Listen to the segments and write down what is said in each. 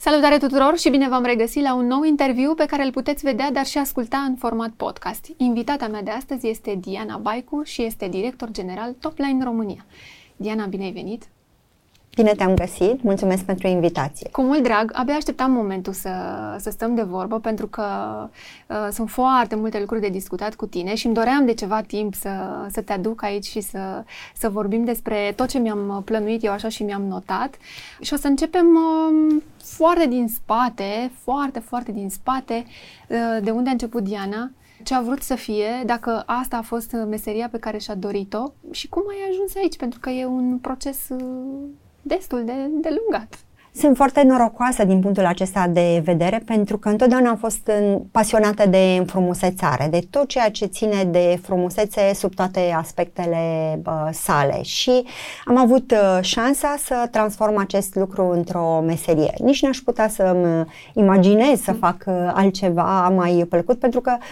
Salutare tuturor și bine v-am regăsit la un nou interviu pe care îl puteți vedea, dar și asculta în format podcast. Invitata mea de astăzi este Diana Baicu și este director general Topline România. Diana, bine ai venit! Bine te-am găsit, mulțumesc pentru invitație. Cu mult drag, abia așteptam momentul să, să stăm de vorbă pentru că uh, sunt foarte multe lucruri de discutat cu tine și îmi doream de ceva timp să, să te aduc aici și să, să vorbim despre tot ce mi-am plănuit eu așa și mi-am notat. Și o să începem uh, foarte din spate, foarte, foarte din spate, uh, de unde a început Diana, ce a vrut să fie, dacă asta a fost meseria pe care și-a dorit-o și cum ai ajuns aici, pentru că e un proces uh, destul de, de lungat. Sunt foarte norocoasă din punctul acesta de vedere pentru că întotdeauna am fost pasionată de înfrumusețare, de tot ceea ce ține de frumusețe sub toate aspectele uh, sale și am avut uh, șansa să transform acest lucru într-o meserie. Nici n-aș putea să-mi imaginez să fac uh, altceva mai plăcut pentru că, uh,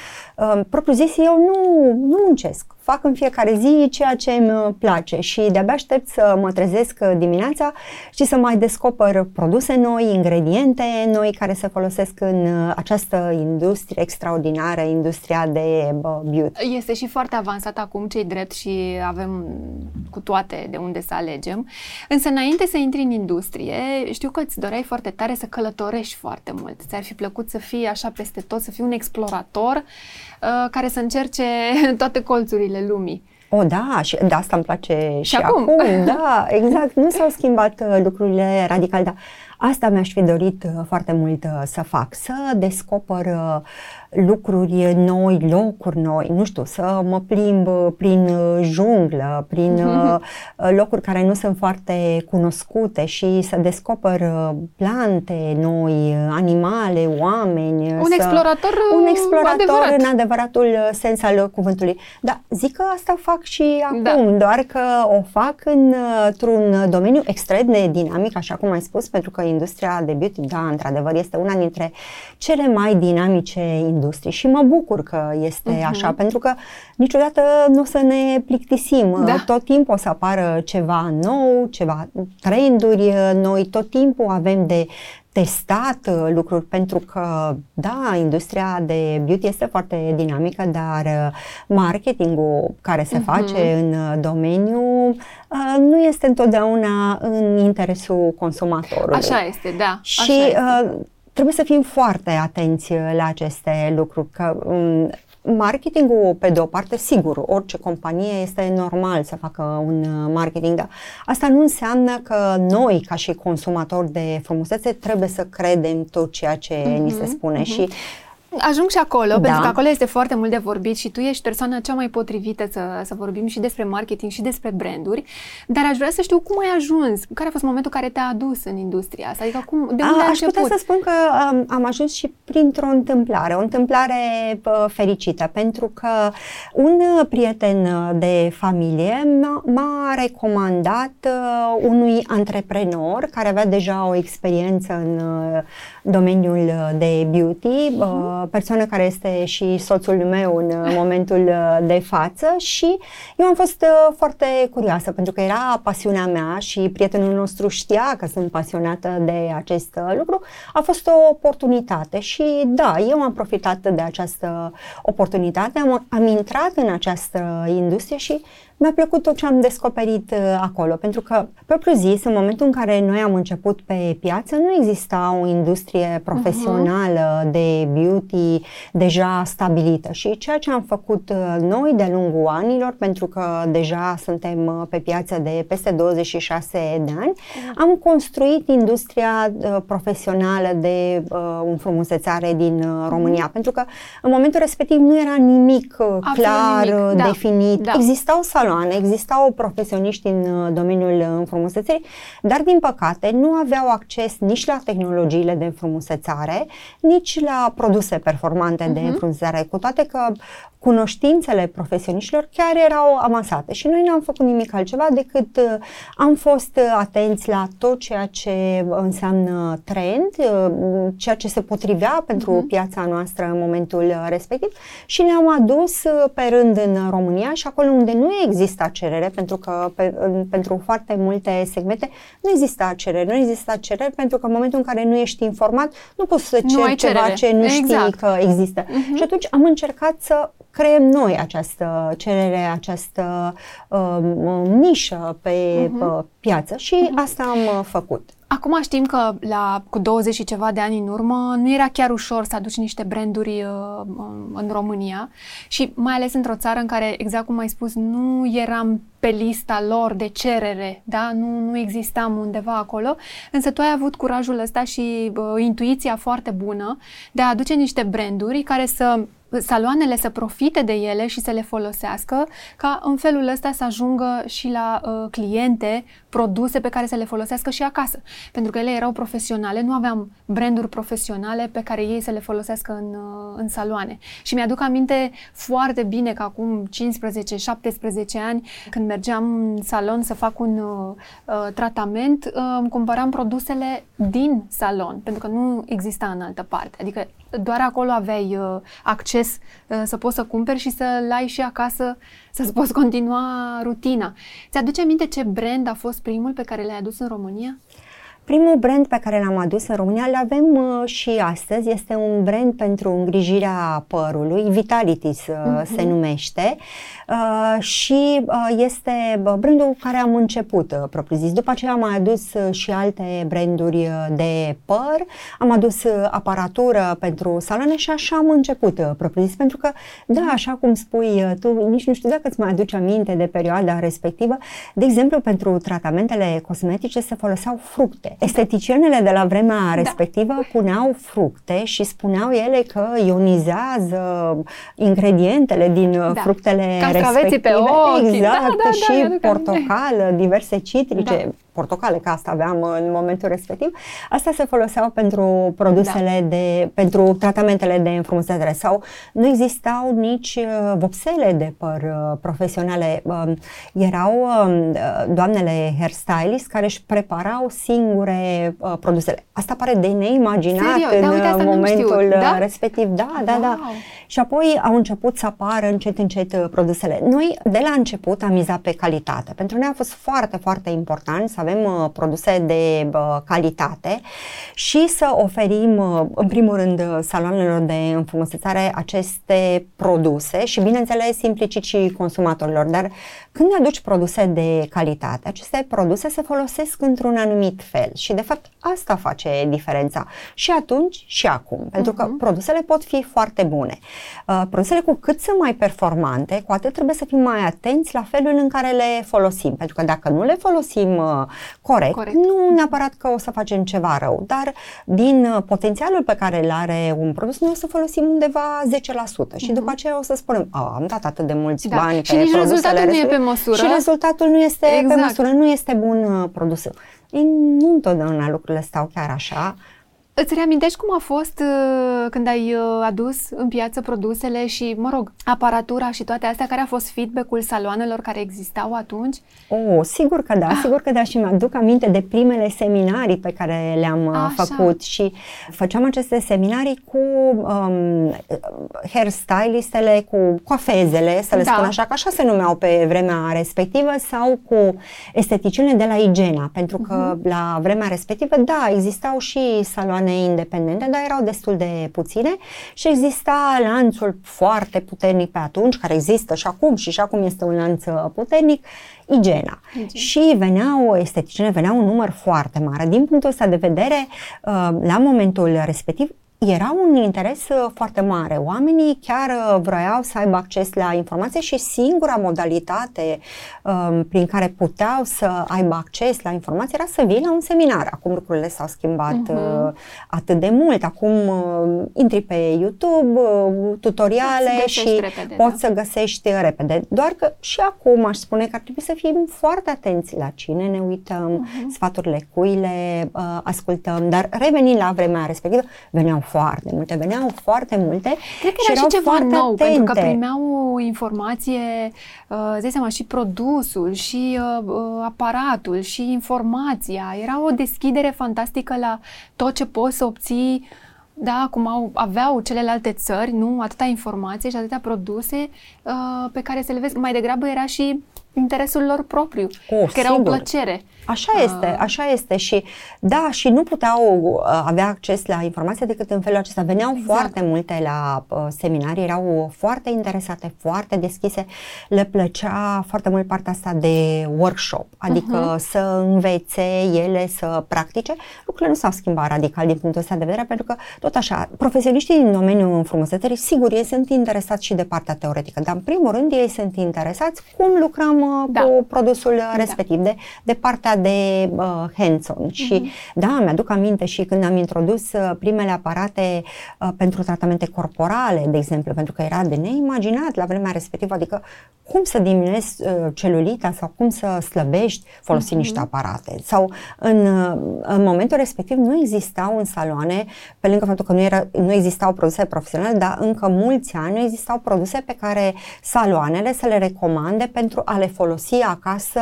propriu zis, eu nu, nu muncesc fac în fiecare zi ceea ce îmi place și de-abia aștept să mă trezesc dimineața și să mai descoper produse noi, ingrediente noi care se folosesc în această industrie extraordinară, industria de beauty. Este și foarte avansat acum cei drept și avem cu toate de unde să alegem. Însă înainte să intri în industrie, știu că îți doreai foarte tare să călătorești foarte mult. Ți-ar fi plăcut să fii așa peste tot, să fii un explorator uh, care să încerce toate colțurile lumii. O, da, și de asta îmi place și, și acum. acum. Da, exact. Nu s-au schimbat uh, lucrurile radical, dar asta mi-aș fi dorit uh, foarte mult uh, să fac, să descoper lucruri noi, locuri noi, nu știu, să mă plimb prin junglă, prin locuri care nu sunt foarte cunoscute și să descoper plante noi, animale, oameni. Un să, explorator Un explorator adevărat. în adevăratul sens al cuvântului. Da, zic că asta fac și da. acum, da. doar că o fac într-un domeniu extrem de dinamic, așa cum ai spus, pentru că industria de beauty, da, într-adevăr, este una dintre cele mai dinamice industrie și mă bucur că este uh-huh. așa, pentru că niciodată nu o să ne plictisim. Da. Tot timpul o să apară ceva nou, ceva trenduri noi, tot timpul avem de testat uh, lucruri pentru că, da, industria de beauty este foarte dinamică, dar uh, marketingul care se uh-huh. face în uh, domeniu nu este întotdeauna în interesul consumatorului. Așa este, da. Și așa este trebuie să fim foarte atenți la aceste lucruri, că um, marketingul, pe de o parte, sigur, orice companie este normal să facă un marketing, dar asta nu înseamnă că noi, ca și consumatori de frumusețe, trebuie să credem tot ceea ce uh-huh, ni se spune uh-huh. și Ajung și acolo, da. pentru că acolo este foarte mult de vorbit și tu ești persoana cea mai potrivită să, să vorbim și despre marketing și despre branduri, dar aș vrea să știu cum ai ajuns, care a fost momentul care te-a adus în industria asta, adică cum, de unde a, ai Aș început? putea să spun că um, am ajuns și printr-o întâmplare, o întâmplare uh, fericită, pentru că un prieten de familie m-a, m-a recomandat uh, unui antreprenor care avea deja o experiență în uh, domeniul de beauty, uh-huh persoană care este și soțul meu în uh, momentul uh, de față și eu am fost uh, foarte curioasă pentru că era pasiunea mea și prietenul nostru știa că sunt pasionată de acest lucru. A fost o oportunitate și da, eu am profitat de această oportunitate, am, am intrat în această industrie și mi-a plăcut tot ce am descoperit uh, acolo, pentru că, propriu zis, în momentul în care noi am început pe piață, nu exista o industrie profesională uh-huh. de beauty deja stabilită și ceea ce am făcut uh, noi de-a lungul anilor, pentru că deja suntem uh, pe piață de peste 26 de ani, uh-huh. am construit industria uh, profesională de uh, înfrumusețare din uh, România, uh-huh. pentru că în momentul respectiv nu era nimic uh, clar, nimic. Da. definit, da. existau saluri saloane, existau profesioniști în uh, domeniul uh, înfrumusețării, dar din păcate nu aveau acces nici la tehnologiile de înfrumusețare, nici la produse performante uh-huh. de mhm. înfrumusețare, cu toate că cunoștințele profesioniștilor chiar erau avansate și noi n-am făcut nimic altceva decât uh, am fost atenți la tot ceea ce înseamnă trend, ceea ce se potrivea pentru uh-huh. piața noastră în momentul respectiv și ne-am adus pe rând în România și acolo unde nu există exista cerere, pentru că pe, pentru foarte multe segmente nu exista cerere. Nu exista cerere pentru că în momentul în care nu ești informat, nu poți să ceri ceva cerere. ce nu exact. știi că există. Uh-huh. Și atunci am încercat să creăm noi această cerere, această uh, nișă pe uh-huh. piață și uh-huh. asta am uh, făcut. Acum știm că la, cu 20 și ceva de ani în urmă nu era chiar ușor să aduci niște branduri uh, în România și mai ales într-o țară în care, exact cum ai spus, nu eram pe lista lor de cerere, da? Nu, nu existam undeva acolo, însă tu ai avut curajul ăsta și uh, intuiția foarte bună de a aduce niște branduri care să saloanele să profite de ele și să le folosească, ca în felul ăsta să ajungă și la uh, cliente produse pe care să le folosească și acasă. Pentru că ele erau profesionale, nu aveam branduri profesionale pe care ei să le folosească în, uh, în saloane. Și mi-aduc aminte foarte bine că acum 15-17 ani, când mergeam în salon să fac un uh, uh, tratament, uh, îmi cumpăram produsele din salon, pentru că nu exista în altă parte. Adică doar acolo aveai uh, acces uh, să poți să cumperi și să-l ai și acasă, să-ți poți continua rutina. Ți-aduce aminte ce brand a fost primul pe care l-ai adus în România? Primul brand pe care l-am adus în România, îl avem uh, și astăzi, este un brand pentru îngrijirea părului, Vitalities uh, uh-huh. se numește. Uh, și uh, este brandul care am început, uh, propriu zis. După aceea am mai adus uh, și alte branduri uh, de păr, am adus uh, aparatură pentru salone și așa am început, uh, propriu zis, pentru că, da, așa cum spui uh, tu, nici nu știu dacă îți mai aduci aminte de perioada respectivă, de exemplu, pentru tratamentele cosmetice se foloseau fructe esteticienele de la vremea da. respectivă puneau fructe și spuneau ele că ionizează ingredientele din da. fructele respective. pe ochi. Exact, da, da, da, și portocală, diverse citrice. Da portocale, ca asta aveam în momentul respectiv, astea se foloseau pentru produsele da. de, pentru tratamentele de înfrumusețare sau nu existau nici uh, vopsele de păr uh, profesionale. Um, erau um, doamnele hairstylist care își preparau singure uh, produsele. Asta pare de neimaginat Serios? în da, momentul da? respectiv. Da, da, da, wow. da. Și apoi au început să apară încet, încet produsele. Noi, de la început, am mizat pe calitate. Pentru noi a fost foarte, foarte important să avem uh, produse de uh, calitate și să oferim, uh, în primul rând, saloanelor de înfrumusețare aceste produse și, bineînțeles, implicit și consumatorilor. Dar când aduci produse de calitate, aceste produse se folosesc într-un anumit fel și, de fapt, asta face diferența și atunci și acum, pentru că uh-huh. produsele pot fi foarte bune. Uh, produsele cu cât sunt mai performante, cu atât trebuie să fim mai atenți la felul în care le folosim, pentru că dacă nu le folosim uh, corect, corect, nu neapărat că o să facem ceva rău, dar din uh, potențialul pe care îl are un produs, noi o să folosim undeva 10% uh-huh. și după mhm. aceea o să spunem, am dat atât de mulți da. bani și pe nici rezultatul nu e pe măsură. Și rezultatul nu este exact. pe măsură, nu este bun uh, produsul. Ei, nu întotdeauna lucrurile stau chiar așa. Îți reamintești cum a fost uh, când ai uh, adus în piață produsele și, mă rog, aparatura și toate astea? Care a fost feedback-ul saloanelor care existau atunci? Oh, sigur că da, ah. sigur că da și mi-aduc aminte de primele seminarii pe care le-am uh, Așa. făcut și făceam aceste seminarii cu um, hairstylistele, cu coafezele, să le da. spun așa, că așa se numeau pe vremea respectivă, sau cu esteticiene de la Igena, pentru că uh-huh. la vremea respectivă, da, existau și saloane persoane independente, dar erau destul de puține și exista lanțul foarte puternic pe atunci, care există și acum și și acum este un lanț puternic, Igena. Igena. Și veneau esteticiene, veneau un număr foarte mare. Din punctul ăsta de vedere, uh, la momentul respectiv, era un interes uh, foarte mare. Oamenii chiar uh, vroiau să aibă acces la informație și singura modalitate um, prin care puteau să aibă acces la informație era să vii la un seminar. Acum lucrurile s-au schimbat uh-huh. uh, atât de mult. Acum uh, intri pe YouTube, uh, tutoriale și repede, poți da? să găsești repede. Doar că și acum aș spune că ar trebui să fim foarte atenți la cine ne uităm, uh-huh. sfaturile cui le uh, ascultăm, dar revenind la vremea respectivă, veneau foarte multe, veneau foarte multe Cred că și era și ceva nou, atente. pentru că primeau o informație, uh, zi seama, și produsul, și uh, uh, aparatul, și informația. Era o deschidere fantastică la tot ce poți să obții da, cum au, aveau celelalte țări, nu atâta informație și atâtea produse uh, pe care să le vezi. Mai degrabă era și interesul lor propriu, oh, că era o plăcere. Așa este, uh. așa este și da, și nu puteau uh, avea acces la informație decât în felul acesta. Veneau exact. foarte multe la uh, seminarii, erau foarte interesate, foarte deschise, le plăcea foarte mult partea asta de workshop, adică uh-huh. să învețe ele să practice. Lucrurile nu s-au schimbat radical din punctul ăsta de vedere, pentru că tot așa, profesioniștii din domeniul frumusețării, sigur, ei sunt interesați și de partea teoretică, dar în primul rând ei sunt interesați cum lucrăm uh, da. cu produsul da. respectiv, de, de partea de uh, hands-on. Uh-huh. Și da, mi-aduc aminte și când am introdus uh, primele aparate uh, pentru tratamente corporale, de exemplu, pentru că era de neimaginat la vremea respectivă, adică cum să diminuezi uh, celulita sau cum să slăbești folosind uh-huh. niște aparate. Sau în, uh, în momentul respectiv nu existau în saloane, pe lângă faptul că nu, era, nu existau produse profesionale, dar încă mulți ani nu existau produse pe care saloanele să le recomande pentru a le folosi acasă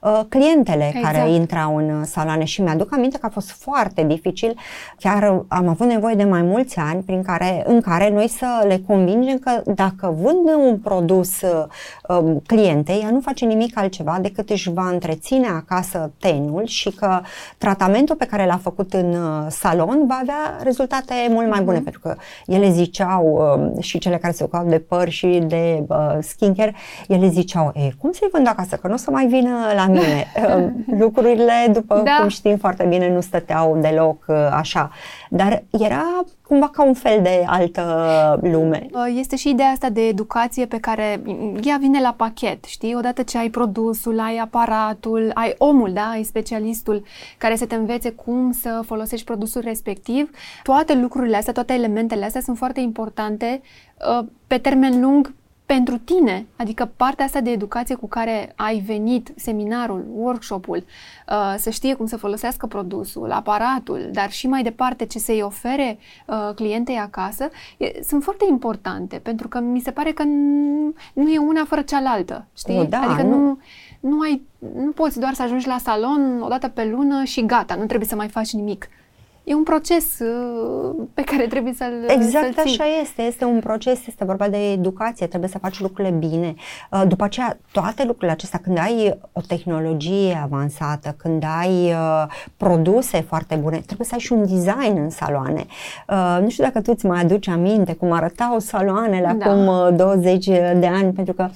uh, clientele exact. care intrau în saloane și mi-aduc aminte că a fost foarte dificil. Chiar am avut nevoie de mai mulți ani prin care, în care noi să le convingem că dacă vând un produs uh, clientei, ea nu face nimic altceva decât își va întreține acasă tenul și că tratamentul pe care l-a făcut în uh, salon va avea rezultate mult mai bune, mm-hmm. pentru că ele ziceau uh, și cele care se ocupau de păr și de uh, skincare, ele ziceau, e, cum să-i vând acasă, că nu o să mai vină la mine. lucrurile, după da. cum știm foarte bine, nu stăteau deloc uh, așa. Dar era cumva ca un fel de altă lume. Uh, este și ideea asta de educație pe care ea vine la pachet, știi? Odată ce ai produsul, ai aparatul, ai omul, da? Ai specialistul care să te învețe cum să folosești produsul respectiv. Toate lucrurile astea, toate elementele astea sunt foarte importante uh, pe termen lung pentru tine, adică partea asta de educație cu care ai venit, seminarul, workshopul, uh, să știe cum să folosească produsul, aparatul, dar și mai departe ce să-i ofere uh, clientei acasă, sunt foarte importante, pentru că mi se pare că nu e una fără cealaltă, știi? O, da, adică nu, nu, nu, ai, nu poți doar să ajungi la salon o dată pe lună și gata, nu trebuie să mai faci nimic. E un proces uh, pe care trebuie să-l Exact să-l așa este. Este un proces, este vorba de educație, trebuie să faci lucrurile bine. Uh, după aceea, toate lucrurile acestea, când ai o tehnologie avansată, când ai uh, produse foarte bune, trebuie să ai și un design în saloane. Nu știu dacă tu îți mai aduci aminte cum arătau saloanele da. acum 20 de ani, pentru că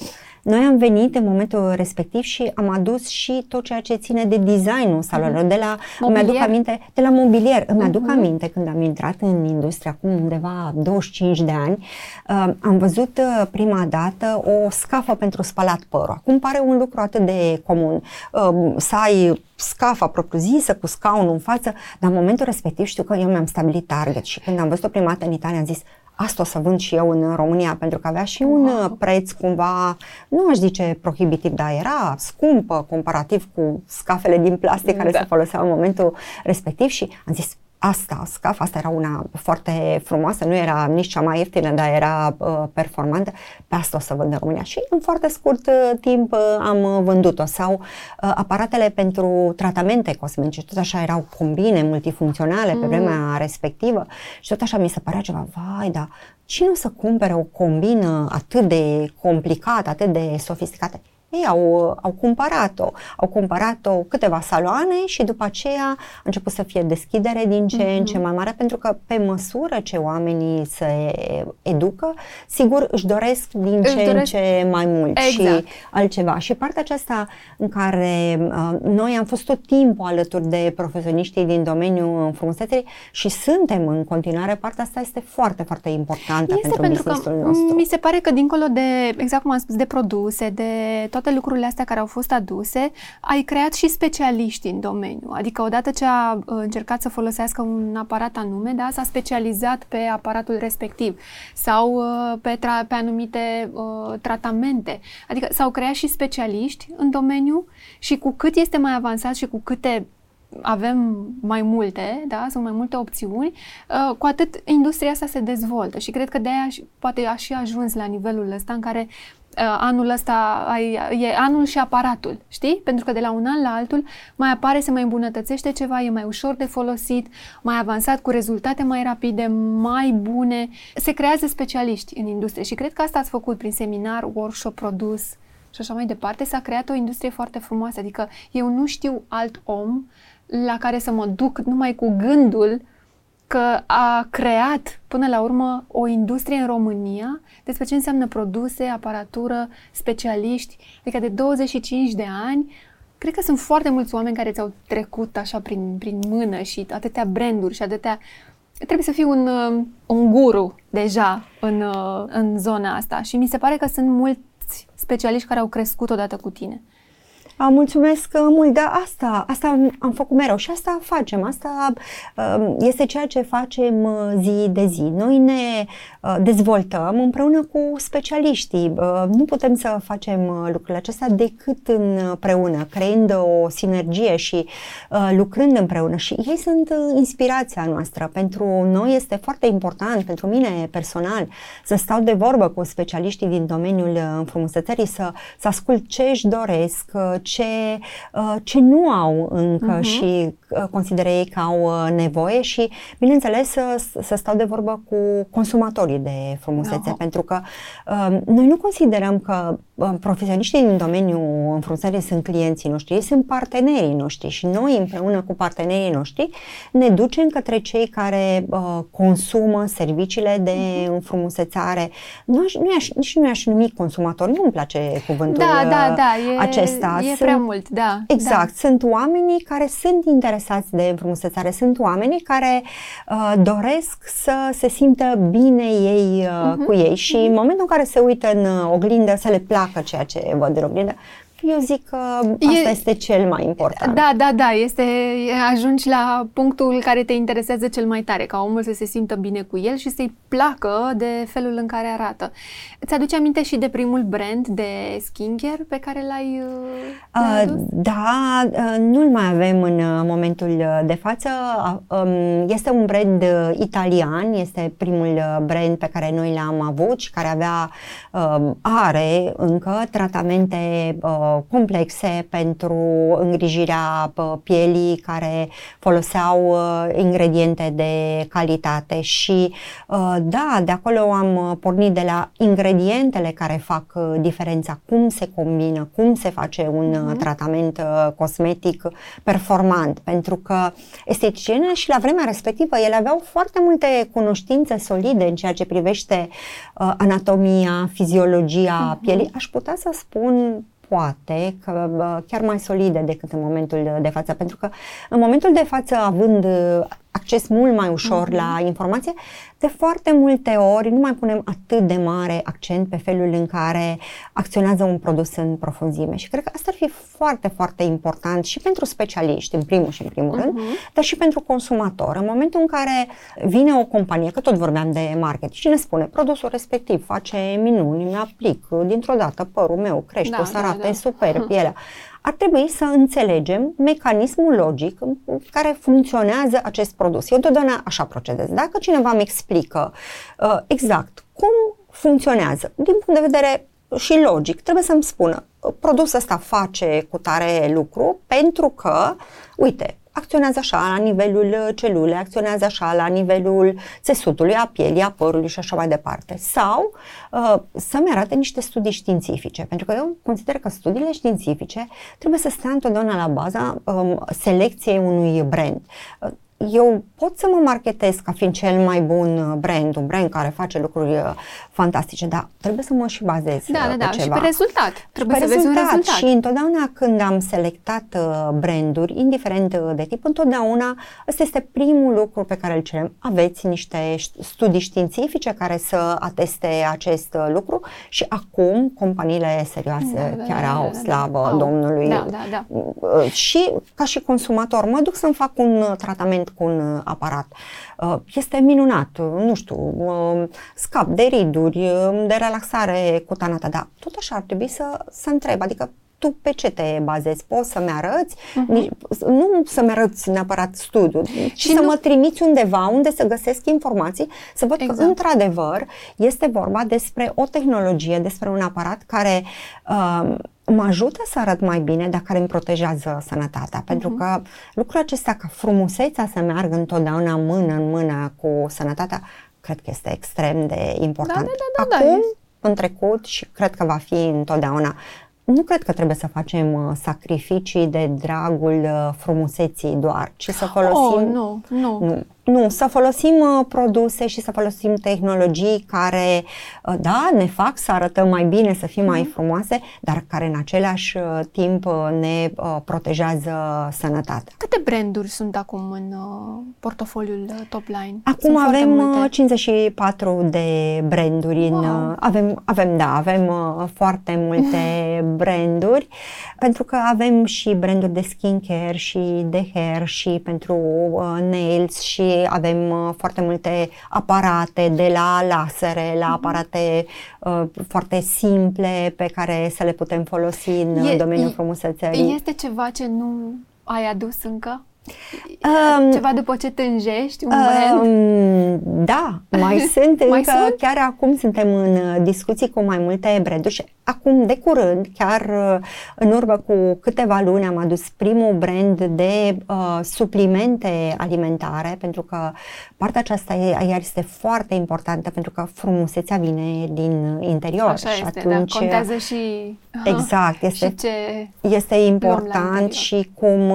noi am venit în momentul respectiv și am adus și tot ceea ce ține de designul salonelor, mm-hmm. de la, mobilier. îmi aduc aminte, de la mobilier. Îmi aduc mm-hmm. aminte când am intrat în industrie acum undeva 25 de ani, uh, am văzut uh, prima dată o scafă pentru spălat părul. Acum pare un lucru atât de comun. Uh, să ai scafa propriu-zisă cu scaunul în față, dar în momentul respectiv știu că eu mi-am stabilit target și când am văzut-o prima dată în Italia am zis asta o să vând și eu în România, pentru că avea și un wow. Uh, preț cumva, nu aș zice prohibitiv, dar era scumpă comparativ cu scafele din plastic da. care se foloseau în momentul respectiv și am zis, asta, scaf, asta era una foarte frumoasă, nu era nici cea mai ieftină, dar era uh, performantă, pe asta o să vând în România. Și în foarte scurt uh, timp uh, am vândut-o. Sau uh, aparatele pentru tratamente cosmetice, tot așa erau combine multifuncționale mm. pe vremea respectivă și tot așa mi se părea ceva, vai, da, cine o să cumpere o combină atât de complicată, atât de sofisticată? Ei au, au cumpărat-o, au cumpărat-o câteva saloane și după aceea a început să fie deschidere din ce mm-hmm. în ce mhm. mai mare, pentru că pe măsură ce oamenii se educă, sigur își doresc din își ce doresc... în ce mai mult exact. și altceva. Și partea aceasta în care uh, noi am fost tot timpul alături de profesioniștii din domeniul frumuseței și suntem în continuare, partea asta este foarte, foarte importantă este pentru, pentru businessul că nostru. Mi se pare că dincolo de, exact cum am spus, de produse, de toate lucrurile astea care au fost aduse, ai creat și specialiști în domeniu. Adică odată ce a uh, încercat să folosească un aparat anume, da, s-a specializat pe aparatul respectiv sau uh, pe, tra- pe anumite uh, tratamente. Adică s-au creat și specialiști în domeniu și cu cât este mai avansat și cu câte avem mai multe, da, sunt mai multe opțiuni, uh, cu atât industria asta se dezvoltă și cred că de aia poate a și ajuns la nivelul ăsta în care uh, anul ăsta ai, e anul și aparatul, știi? Pentru că de la un an la altul mai apare, se mai îmbunătățește ceva, e mai ușor de folosit, mai avansat, cu rezultate mai rapide, mai bune. Se creează specialiști în industrie și cred că asta ați făcut prin seminar, workshop, produs și așa mai departe, s-a creat o industrie foarte frumoasă. Adică eu nu știu alt om la care să mă duc numai cu gândul că a creat până la urmă o industrie în România despre ce înseamnă produse, aparatură, specialiști. Adică de 25 de ani, cred că sunt foarte mulți oameni care ți-au trecut așa prin, prin mână și atâtea branduri și atâtea... Trebuie să fii un, uh, un guru deja în, uh, în zona asta și mi se pare că sunt mulți specialiști care au crescut odată cu tine. Mulțumesc mult, da, asta, asta am făcut mereu și asta facem, asta um, este ceea ce facem uh, zi de zi. Noi ne uh, dezvoltăm împreună cu specialiștii. Uh, nu putem să facem lucrurile acestea decât împreună, creând o sinergie și lucrând împreună și ei sunt inspirația noastră. Pentru noi este foarte important, pentru mine personal, să stau de vorbă cu specialiștii din domeniul înfrumusețării, să, să ascult ce își doresc, ce, uh, ce nu au încă uh-huh. și uh, consideră ei că au uh, nevoie și, bineînțeles, să, să stau de vorbă cu consumatorii de frumusețe, uh-huh. pentru că noi nu considerăm că profesioniștii din domeniul înfrumusețării sunt clienții noștri, ei sunt partenerii noștri și noi împreună cu partenerii noștri ne ducem către cei care uh, consumă serviciile de uh-huh. înfrumusețare. Nu aș, nu aș, nici nu aș numi consumator, nu îmi place cuvântul da, da, da, e, acesta. E prea mult, da. Exact. Da. Sunt oamenii care sunt interesați de înfrumusețare, sunt oamenii care uh, doresc să se simtă bine ei uh, uh-huh. cu ei și uh-huh. în momentul în care se uită în uh, oglindă să le placă ceea ce văd în oglindă, eu zic că asta e, este cel mai important. Da, da, da, este ajungi la punctul care te interesează cel mai tare, ca omul să se simtă bine cu el și să-i placă de felul în care arată. Îți aduce aminte și de primul brand de skincare pe care l-ai, uh, l-ai uh, Da, uh, nu-l mai avem în uh, momentul de față. Um, este un brand italian, este primul brand pe care noi l-am avut și care avea, um, are încă tratamente complexe pentru îngrijirea pielii care foloseau ingrediente de calitate și da, de acolo am pornit de la ingredientele care fac diferența, cum se combină, cum se face un uh-huh. tratament cosmetic performant, pentru că esteticienele și la vremea respectivă ele aveau foarte multe cunoștințe solide în ceea ce privește uh, anatomia, fiziologia uh-huh. pielii. Aș putea să spun poate că chiar mai solide decât în momentul de față, pentru că în momentul de față, având acces mult mai ușor uh-huh. la informație, de foarte multe ori nu mai punem atât de mare accent pe felul în care acționează un produs în profunzime. Și cred că asta ar fi foarte, foarte important și pentru specialiști, în primul și în primul uh-huh. rând, dar și pentru consumator. În momentul în care vine o companie, că tot vorbeam de marketing, și ne spune produsul respectiv face minuni, mi aplic dintr-o dată părul meu, crește, da, o să arate da, da. super pielea ar trebui să înțelegem mecanismul logic în care funcționează acest produs. Eu întotdeauna așa procedez. Dacă cineva îmi explică uh, exact cum funcționează, din punct de vedere și logic, trebuie să-mi spună produsul ăsta face cu tare lucru pentru că, uite, acționează așa la nivelul uh, celule, acționează așa la nivelul țesutului, a pielii, a părului și așa mai departe. Sau uh, să-mi arate niște studii științifice, pentru că eu consider că studiile științifice trebuie să stea întotdeauna la baza um, selecției unui brand. Uh, eu pot să mă marketez ca fiind cel mai bun uh, brand, un brand care face lucruri uh, fantastice, dar trebuie să mă și bazez da, uh, da, da, ceva. și pe rezultat. Trebuie pe să rezultat. vezi un rezultat. Și întotdeauna când am selectat branduri, indiferent de tip, întotdeauna ăsta este primul lucru pe care îl cerem. Aveți niște studii științifice care să ateste acest lucru și acum companiile serioase da, da, chiar da, au, da, slavă da, Domnului. Da, da, da. Și ca și consumator mă duc să-mi fac un tratament cu un uh, aparat. Uh, este minunat, nu știu, uh, scap de riduri, de relaxare cutanată, dar tot așa ar trebui să, să întreb, adică tu pe ce te bazezi? Poți să-mi arăți? Uh-huh. Nu să-mi arăți neapărat studiul, ci și să nu... mă trimiți undeva unde să găsesc informații, să văd exact. că într-adevăr este vorba despre o tehnologie, despre un aparat care uh, mă ajută să arăt mai bine, dar care îmi protejează sănătatea. Uh-huh. Pentru că lucrul acesta, ca frumusețea să meargă întotdeauna mână în mână cu sănătatea, cred că este extrem de important. Da, da, da, da, Acum, da, în trecut și cred că va fi întotdeauna nu cred că trebuie să facem uh, sacrificii de dragul uh, frumuseții doar, ci să folosim... Oh, nu, nu. nu nu, să folosim uh, produse și să folosim tehnologii care, uh, da, ne fac să arătăm mai bine, să fim mai mhm. frumoase, dar care în același uh, timp uh, ne uh, protejează sănătatea. Câte branduri sunt acum în uh, portofoliul uh, top line? Acum sunt avem 54 de branduri. Wow. În, avem, avem, da, avem foarte multe branduri, pentru că avem și branduri de skincare și de hair și pentru nails și avem uh, foarte multe aparate, de la lasere la mhm. aparate uh, foarte simple pe care să le putem folosi în e, domeniul frumusețării. Este ceva ce nu ai adus încă? Um, Ceva după ce tânjești, un um, Da, mai sunt mai încă, sunt? chiar acum suntem în uh, discuții cu mai multe branduri și acum de curând, chiar uh, în urmă cu câteva luni am adus primul brand de uh, suplimente alimentare pentru că partea aceasta iar este foarte importantă pentru că frumusețea vine din interior. Așa și este, da, atunci, da, contează și Exact, este, și ce este important și cum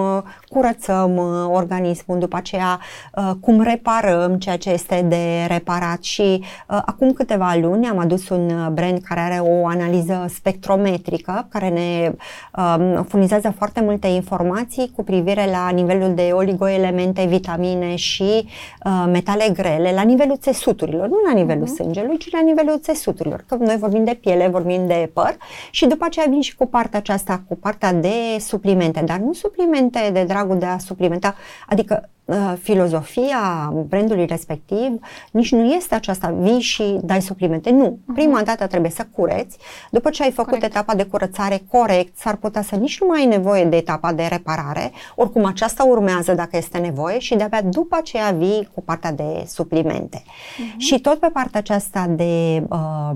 curățăm organismul, după aceea uh, cum reparăm ceea ce este de reparat și uh, acum câteva luni am adus un brand care are o analiză spectrometrică care ne um, furnizează foarte multe informații cu privire la nivelul de oligoelemente, vitamine și uh, metale grele la nivelul țesuturilor, nu la nivelul uh-huh. sângelui, ci la nivelul țesuturilor. Că noi vorbim de piele, vorbim de păr și după aceea vin și cu partea aceasta, cu partea de suplimente, dar nu suplimente de dragul de a suplimenta, adică Uh, filozofia brandului respectiv nici nu este aceasta, vii și dai suplimente. Nu. Uh-huh. Prima dată trebuie să cureți. După ce ai făcut corect. etapa de curățare corect, s-ar putea să nici nu mai ai nevoie de etapa de reparare. Oricum aceasta urmează dacă este nevoie și de-abia după aceea vii cu partea de suplimente. Uh-huh. Și tot pe partea aceasta de uh,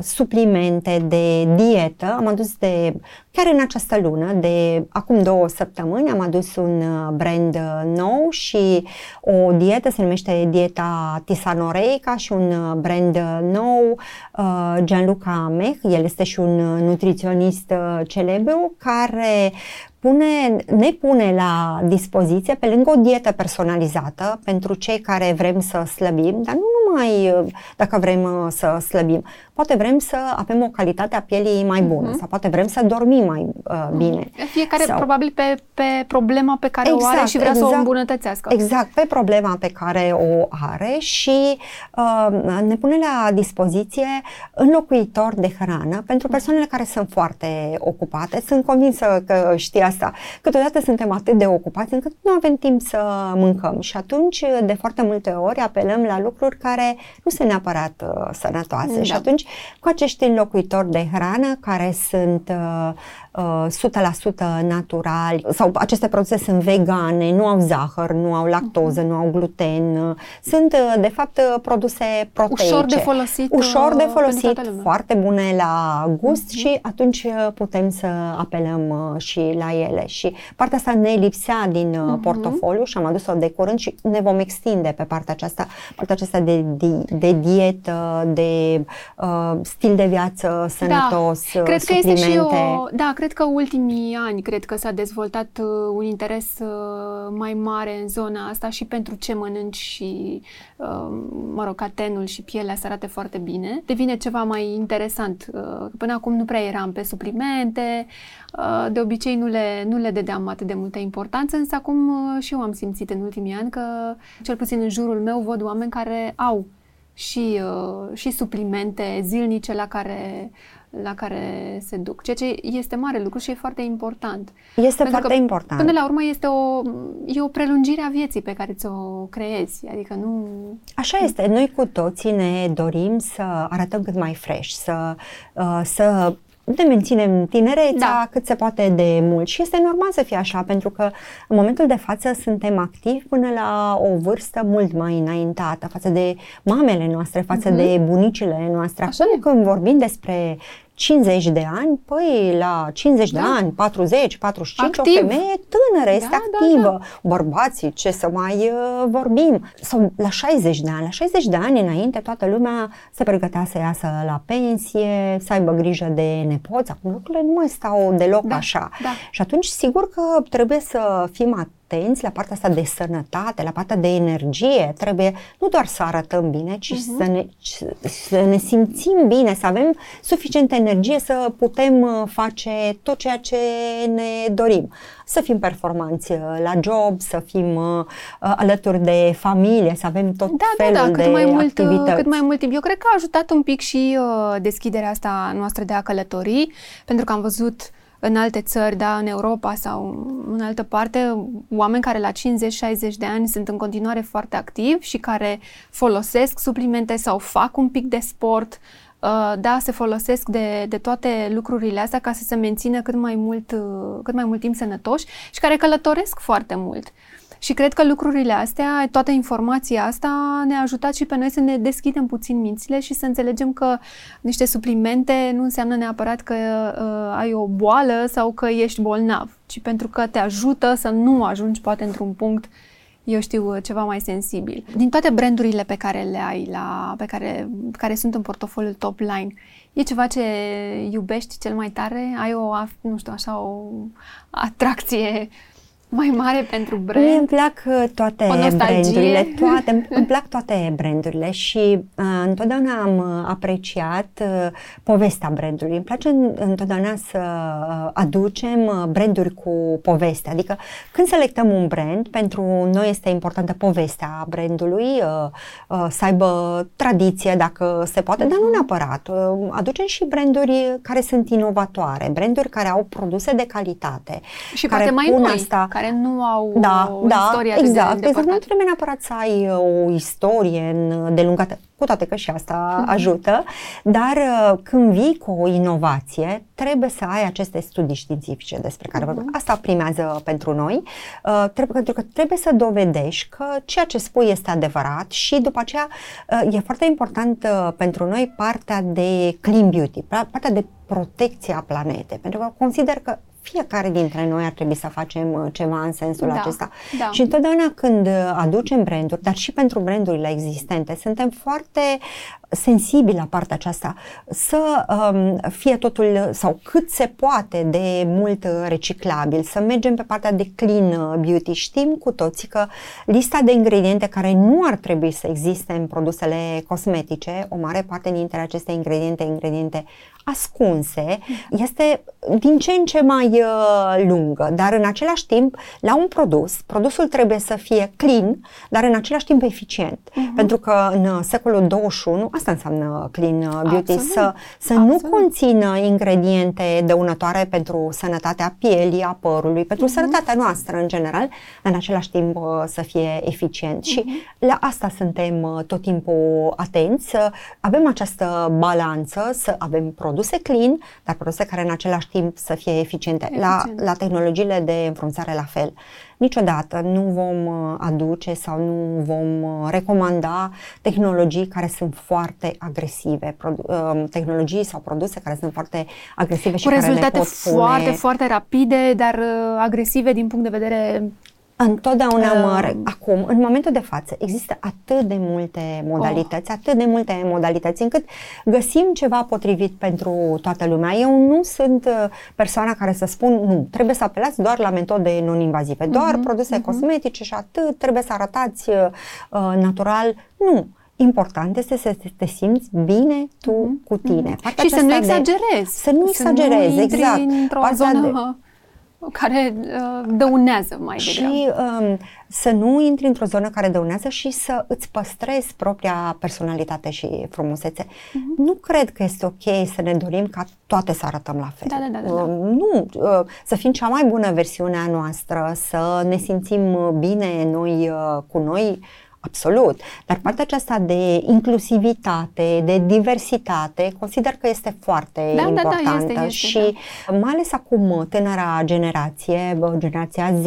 suplimente, de dietă, am adus de, chiar în această lună, de acum două săptămâni, am adus un uh, brand uh, nou și o dietă, se numește dieta Tisanoreica și un uh, brand uh, nou, uh, Gianluca Mech, el este și un nutriționist celebru care pune, ne pune la dispoziție, pe lângă o dietă personalizată pentru cei care vrem să slăbim, dar nu numai dacă vrem să slăbim, poate vrem să avem o calitate a pielii mai bună uh-huh. sau poate vrem să dormim mai uh, mhm. bine. Fiecare sau... probabil pe, pe problema pe care exact, o are exact, și vrea exact, să o exact. îmbunătățească. Exact, pe problema pe care o are și uh, ne pune la dispoziție înlocuitor de hrană pentru mhm. persoanele care sunt foarte ocupate. Sunt convinsă că știi asta. Câteodată suntem atât de ocupați încât nu avem timp să mâncăm și atunci de foarte multe ori apelăm la lucruri care nu sunt neapărat uh, sănătoase da. și atunci cu acești înlocuitori de hrană care sunt uh, 100% naturali sau aceste produse sunt vegane, nu au zahăr, nu au lactoză, nu au gluten. Sunt, de fapt, produse proteice. Ușor de folosit. Ușor de folosit, foarte bune la gust uh-huh. și atunci putem să apelăm și la ele. Și partea asta ne lipsea din uh-huh. portofoliu și am adus-o de curând și ne vom extinde pe partea aceasta, partea aceasta de, de, de dietă, de uh, stil de viață sănătos, da. Cred suplimente. că este și o, da, cred că ultimii ani, cred că s-a dezvoltat uh, un interes uh, mai mare în zona asta și pentru ce mănânci și, uh, mă rog, catenul și pielea să arate foarte bine. Devine ceva mai interesant. Până acum nu prea eram pe suplimente, de obicei nu le, nu le dădeam atât de multă importanță, însă acum și eu am simțit în ultimii ani că, cel puțin în jurul meu, văd oameni care au și, și suplimente zilnice la care la care se duc, ceea ce este mare lucru și e foarte important. Este Pentru foarte că, important. Până la urmă este o, e o prelungire a vieții pe care ți-o creezi, adică nu... Așa este, noi cu toții ne dorim să arătăm cât mai fresh, să, uh, să ne menținem tinerețea da. cât se poate de mult și este normal să fie așa pentru că în momentul de față suntem activi până la o vârstă mult mai înaintată față de mamele noastre, față uh-huh. de bunicile noastre. Așa Acum e. când vorbim despre 50 de ani, păi la 50 da. de ani, 40, 45, Activ. o femeie tânără, este da, activă. Da, da. Bărbații, ce să mai uh, vorbim. Sau la 60 de ani, la 60 de ani înainte toată lumea se pregătea să iasă la pensie, să aibă grijă de nepoți. Acum lucrurile nu mai stau deloc da, așa. Da. Și atunci sigur că trebuie să fim atenți atenți la partea asta de sănătate, la partea de energie. Trebuie nu doar să arătăm bine, ci uh-huh. să, ne, să ne simțim bine, să avem suficientă energie să putem uh, face tot ceea ce ne dorim. Să fim performanți uh, la job, să fim uh, alături de familie, să avem tot da, felul da, da, cât de mai mult, activități. Cât mai mult timp. Eu cred că a ajutat un pic și uh, deschiderea asta noastră de a călători, pentru că am văzut în alte țări, da, în Europa sau în altă parte, oameni care la 50-60 de ani sunt în continuare foarte activi și care folosesc suplimente sau fac un pic de sport, uh, da, se folosesc de, de toate lucrurile astea ca să se mențină cât mai mult, uh, cât mai mult timp sănătoși și care călătoresc foarte mult. Și cred că lucrurile astea, toată informația asta ne-a ajutat și pe noi să ne deschidem puțin mințile și să înțelegem că niște suplimente nu înseamnă neapărat că uh, ai o boală sau că ești bolnav, ci pentru că te ajută să nu ajungi poate într-un punct eu știu, ceva mai sensibil. Din toate brandurile pe care le ai, la, pe care, care sunt în portofoliul top line, e ceva ce iubești cel mai tare? Ai o, nu știu, așa, o atracție mai mare pentru brand? Mie îmi plac uh, toate brandurile, toate, îmi plac toate brandurile și uh, întotdeauna am uh, apreciat uh, povestea brandului. Îmi place întotdeauna să uh, aducem uh, branduri cu poveste. Adică când selectăm un brand, pentru noi este importantă povestea brandului, uh, uh, să aibă tradiție dacă se poate, uh-huh. dar nu mhm. neapărat. Uh, aducem și branduri care sunt inovatoare, branduri care au produse de calitate. Și care poate mai noi, asta, care nu au da, o da, istorie exact. de exact. Nu trebuie neapărat să ai uh, o istorie delungată, cu toate că și asta mm-hmm. ajută, dar uh, când vii cu o inovație, trebuie să ai aceste studii științifice despre care mm-hmm. vorbim. Asta primează pentru noi, uh, trebuie, pentru că trebuie să dovedești că ceea ce spui este adevărat și după aceea e foarte important pentru noi partea de clean beauty, partea de protecția planetei, pentru că consider că fiecare dintre noi ar trebui să facem uh, ceva în sensul da, acesta. Da. Și întotdeauna când uh, aducem branduri, dar și pentru brandurile existente, suntem foarte sensibili la partea aceasta, să um, fie totul sau cât se poate de mult reciclabil, să mergem pe partea de clean uh, beauty. Știm cu toții că lista de ingrediente care nu ar trebui să existe în produsele cosmetice, o mare parte dintre aceste ingrediente, ingrediente ascunse, este din ce în ce mai uh, lungă, dar în același timp, la un produs, produsul trebuie să fie clean, dar în același timp eficient. Uh-huh. Pentru că în secolul 21, asta înseamnă clean uh, beauty, Absolut. să, să nu conțină ingrediente dăunătoare pentru sănătatea pielii, a părului, pentru uh-huh. sănătatea noastră în general, în același timp uh, să fie eficient. Uh-huh. Și la asta suntem uh, tot timpul atenți, să avem această balanță, să avem produs produse clean, dar produse care în același timp să fie eficiente. Eficient. La, la tehnologiile de înfrunzare la fel. Niciodată nu vom uh, aduce sau nu vom uh, recomanda tehnologii care sunt foarte agresive, uh, tehnologii sau produse care sunt foarte agresive și Cu care rezultate ne pot foarte, pune... foarte rapide, dar agresive din punct de vedere Întotdeauna uh, mă, acum, în momentul de față, există atât de multe modalități, oh. atât de multe modalități, încât găsim ceva potrivit pentru toată lumea. Eu nu sunt uh, persoana care să spun, nu, trebuie să apelați doar la metode non-invazive, doar uh-huh, produse uh-huh. cosmetice și atât, trebuie să arătați uh, uh, natural. Nu, important este să te simți bine tu uh-huh, cu tine. Uh-huh. și să nu exagerezi. Să nu exagerezi, să nu exact. într-o zonă... De, care uh, dăunează mai și, degrabă. Um, să nu intri într-o zonă care dăunează și să îți păstrezi propria personalitate și frumusețe. Uh-huh. Nu cred că este ok să ne dorim ca toate să arătăm la fel. Da, da, da, da, da. Uh, nu, uh, să fim cea mai bună versiune a noastră, să ne simțim bine noi uh, cu noi, Absolut. Dar partea aceasta de inclusivitate, de diversitate, consider că este foarte da, importantă da, da, este, este, și da. mai ales acum tânăra generație, generația Z,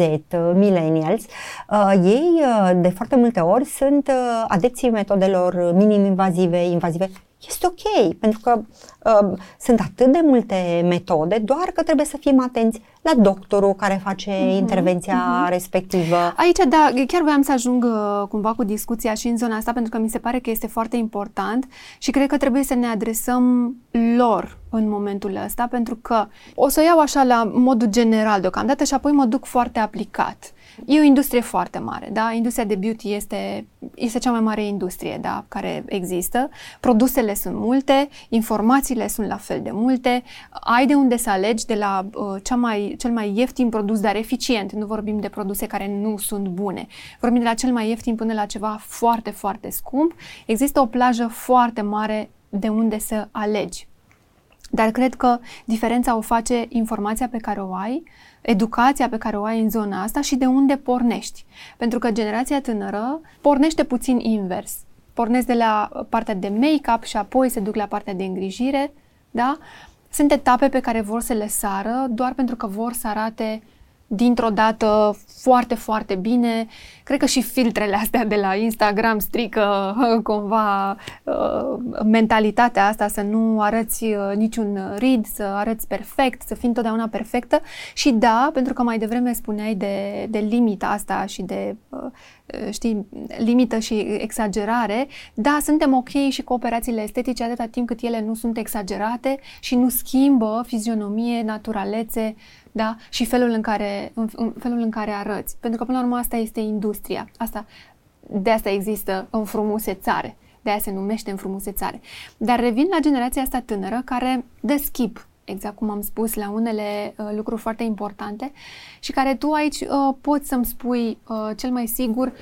millennials, uh, ei uh, de foarte multe ori sunt uh, adepții metodelor minim-invazive, invazive este ok, pentru că uh, sunt atât de multe metode, doar că trebuie să fim atenți la doctorul care face uh-huh, intervenția uh-huh. respectivă. Aici, da, chiar voiam să ajung uh, cumva cu discuția și în zona asta, pentru că mi se pare că este foarte important și cred că trebuie să ne adresăm lor în momentul ăsta, pentru că o să iau așa la modul general deocamdată și apoi mă duc foarte aplicat. E o industrie foarte mare, da? Industria de beauty este, este cea mai mare industrie, da, care există. Produsele sunt multe, informațiile sunt la fel de multe, ai de unde să alegi de la uh, cea mai, cel mai ieftin produs, dar eficient. Nu vorbim de produse care nu sunt bune. Vorbim de la cel mai ieftin până la ceva foarte, foarte scump. Există o plajă foarte mare de unde să alegi. Dar cred că diferența o face informația pe care o ai, educația pe care o ai în zona asta și de unde pornești. Pentru că generația tânără pornește puțin invers. Pornesc de la partea de make-up și apoi se duc la partea de îngrijire, da? Sunt etape pe care vor să le sară doar pentru că vor să arate dintr-o dată foarte, foarte bine. Cred că și filtrele astea de la Instagram strică cumva uh, mentalitatea asta să nu arăți uh, niciun rid, să arăți perfect, să fii întotdeauna perfectă. Și da, pentru că mai devreme spuneai de, de limita asta și de uh, știi, limită și exagerare, da, suntem ok și cu operațiile estetice atâta timp cât ele nu sunt exagerate și nu schimbă fizionomie, naturalețe, da? Și felul în care, în, în felul în care arăți. Pentru că, până la urmă, asta este industria. Asta, de asta există înfrumusețare. De aia se numește înfrumusețare. Dar revin la generația asta tânără care dă skip, exact cum am spus, la unele uh, lucruri foarte importante și care tu aici uh, poți să-mi spui uh, cel mai sigur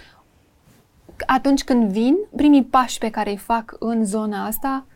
atunci când vin, primii pași pe care îi fac în zona asta,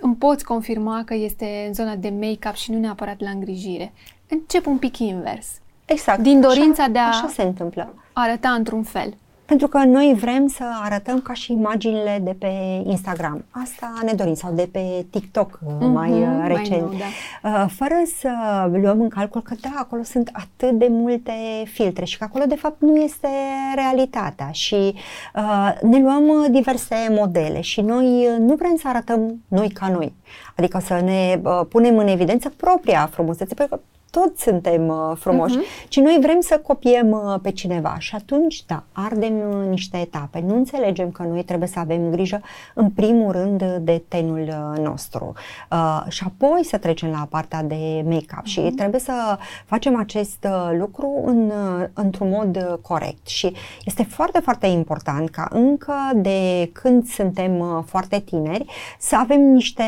îmi poți confirma că este în zona de make-up și nu neapărat la îngrijire încep un pic invers. Exact. Din dorința așa, de a așa se întâmplă. arăta într-un fel. Pentru că noi vrem să arătăm ca și imaginile de pe Instagram. Asta ne dorim, sau de pe TikTok mm-hmm, mai uh, recent. Mai nou, da. Uh, fără să luăm în calcul că, da, acolo sunt atât de multe filtre și că acolo, de fapt, nu este realitatea. Și uh, ne luăm diverse modele și noi nu vrem să arătăm noi ca noi. Adică să ne uh, punem în evidență propria frumusețe, pentru că toți suntem uh, frumoși, uh-huh. ci noi vrem să copiem uh, pe cineva și atunci, da, ardem uh, niște etape. Nu înțelegem că noi trebuie să avem grijă, în primul rând, de tenul uh, nostru uh, și apoi să trecem la partea de make-up uh-huh. și mhm. trebuie să facem acest uh, lucru în, uh, într-un mod uh, corect și este foarte, foarte important ca încă de când suntem uh, foarte tineri să avem niște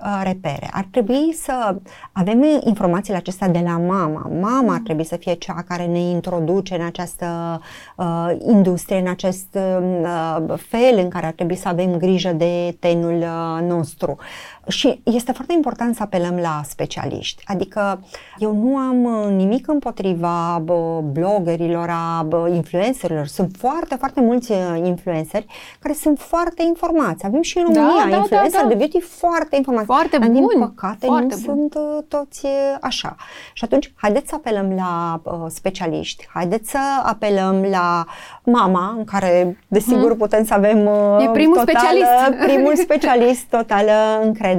uh, repere. Ar trebui să avem informațiile acestea de la mama. Mama ar trebui să fie cea care ne introduce în această uh, industrie, în acest uh, fel în care ar trebui să avem grijă de tenul uh, nostru. Și este foarte important să apelăm la specialiști. Adică eu nu am uh, nimic împotriva bă, bloggerilor, a bă, influencerilor. Sunt foarte, foarte mulți uh, influenceri care sunt foarte informați. Avem și în da, România da, da, influencer da, da. de beauty foarte informați. Foarte Dar, bun. din păcate, foarte nu bun. sunt uh, toți așa. Și atunci, haideți să apelăm la uh, specialiști, haideți să apelăm la mama, în care, desigur, hmm. putem să avem uh, e primul totală, specialist. primul specialist, totală încredere.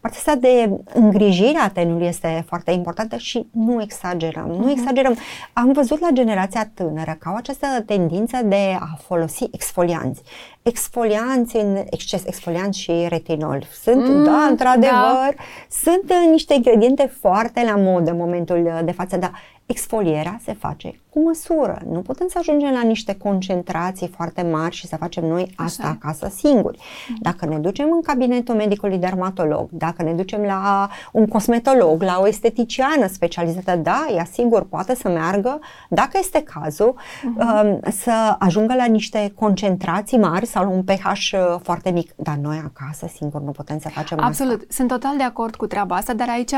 Partea asta de îngrijire a tenului este foarte importantă și nu exagerăm. Nu hmm. exagerăm. Am văzut la generația tânără că au această tendință de a folosi exfolianți exfolianți în exces, exfolianți și retinol. Sunt, mm, da, într-adevăr, da. sunt uh, niște ingrediente foarte la modă în momentul uh, de față, dar exfolierea se face cu măsură. Nu putem să ajungem la niște concentrații foarte mari și să facem noi asta Așa. acasă singuri. Mm. Dacă ne ducem în cabinetul medicului dermatolog, dacă ne ducem la un cosmetolog, la o esteticiană specializată, da, ea sigur poate să meargă, dacă este cazul, uh-huh. să ajungă la niște concentrații mari sau la un pH uh, foarte mic. Dar noi acasă singur nu putem să facem Absolut. asta. Sunt total de acord cu treaba asta, dar aici,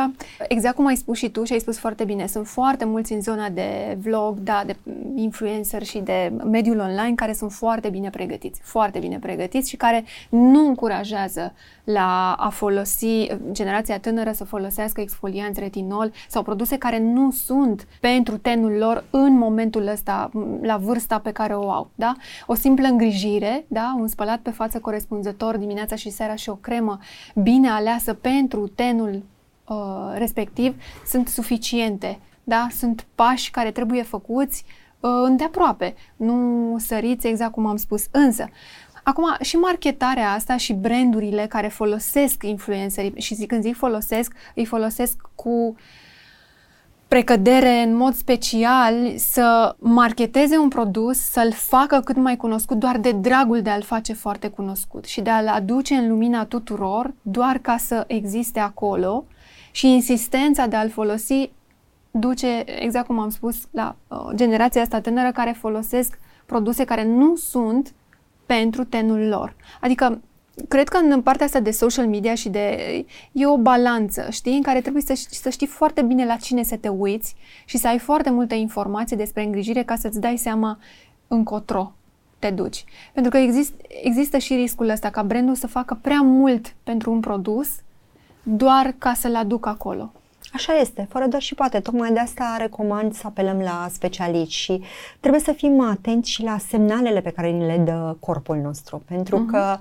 exact cum ai spus și tu și ai spus foarte bine, sunt foarte mulți în zona de vlog, da, de influencer și de mediul online care sunt foarte bine pregătiți, foarte bine pregătiți și care nu încurajează la a folosi, generația tânără să folosească exfolianți retinol sau produse care nu sunt pentru tenul lor în momentul ăsta, la vârsta pe care o au, da? O simplă îngrijire, da? Un spălat pe față corespunzător dimineața și seara și o cremă bine aleasă pentru tenul uh, respectiv sunt suficiente da? Sunt pași care trebuie făcuți uh, îndeaproape, nu săriți exact cum am spus. Însă, acum și marketarea asta și brandurile care folosesc influencerii și zic, când zic folosesc, îi folosesc cu precădere în mod special să marketeze un produs, să-l facă cât mai cunoscut doar de dragul de a-l face foarte cunoscut și de a-l aduce în lumina tuturor doar ca să existe acolo și insistența de a-l folosi duce, exact cum am spus, la uh, generația asta tânără care folosesc produse care nu sunt pentru tenul lor. Adică, cred că în partea asta de social media și de... e o balanță, știi, în care trebuie să, să știi foarte bine la cine să te uiți și să ai foarte multe informații despre îngrijire ca să-ți dai seama încotro te duci. Pentru că exist, există și riscul ăsta ca brandul să facă prea mult pentru un produs doar ca să-l aducă acolo. Așa este, fără doar și poate. Tocmai de asta recomand să apelăm la specialiști și trebuie să fim atenți și la semnalele pe care ni le dă corpul nostru. Pentru uh-huh. că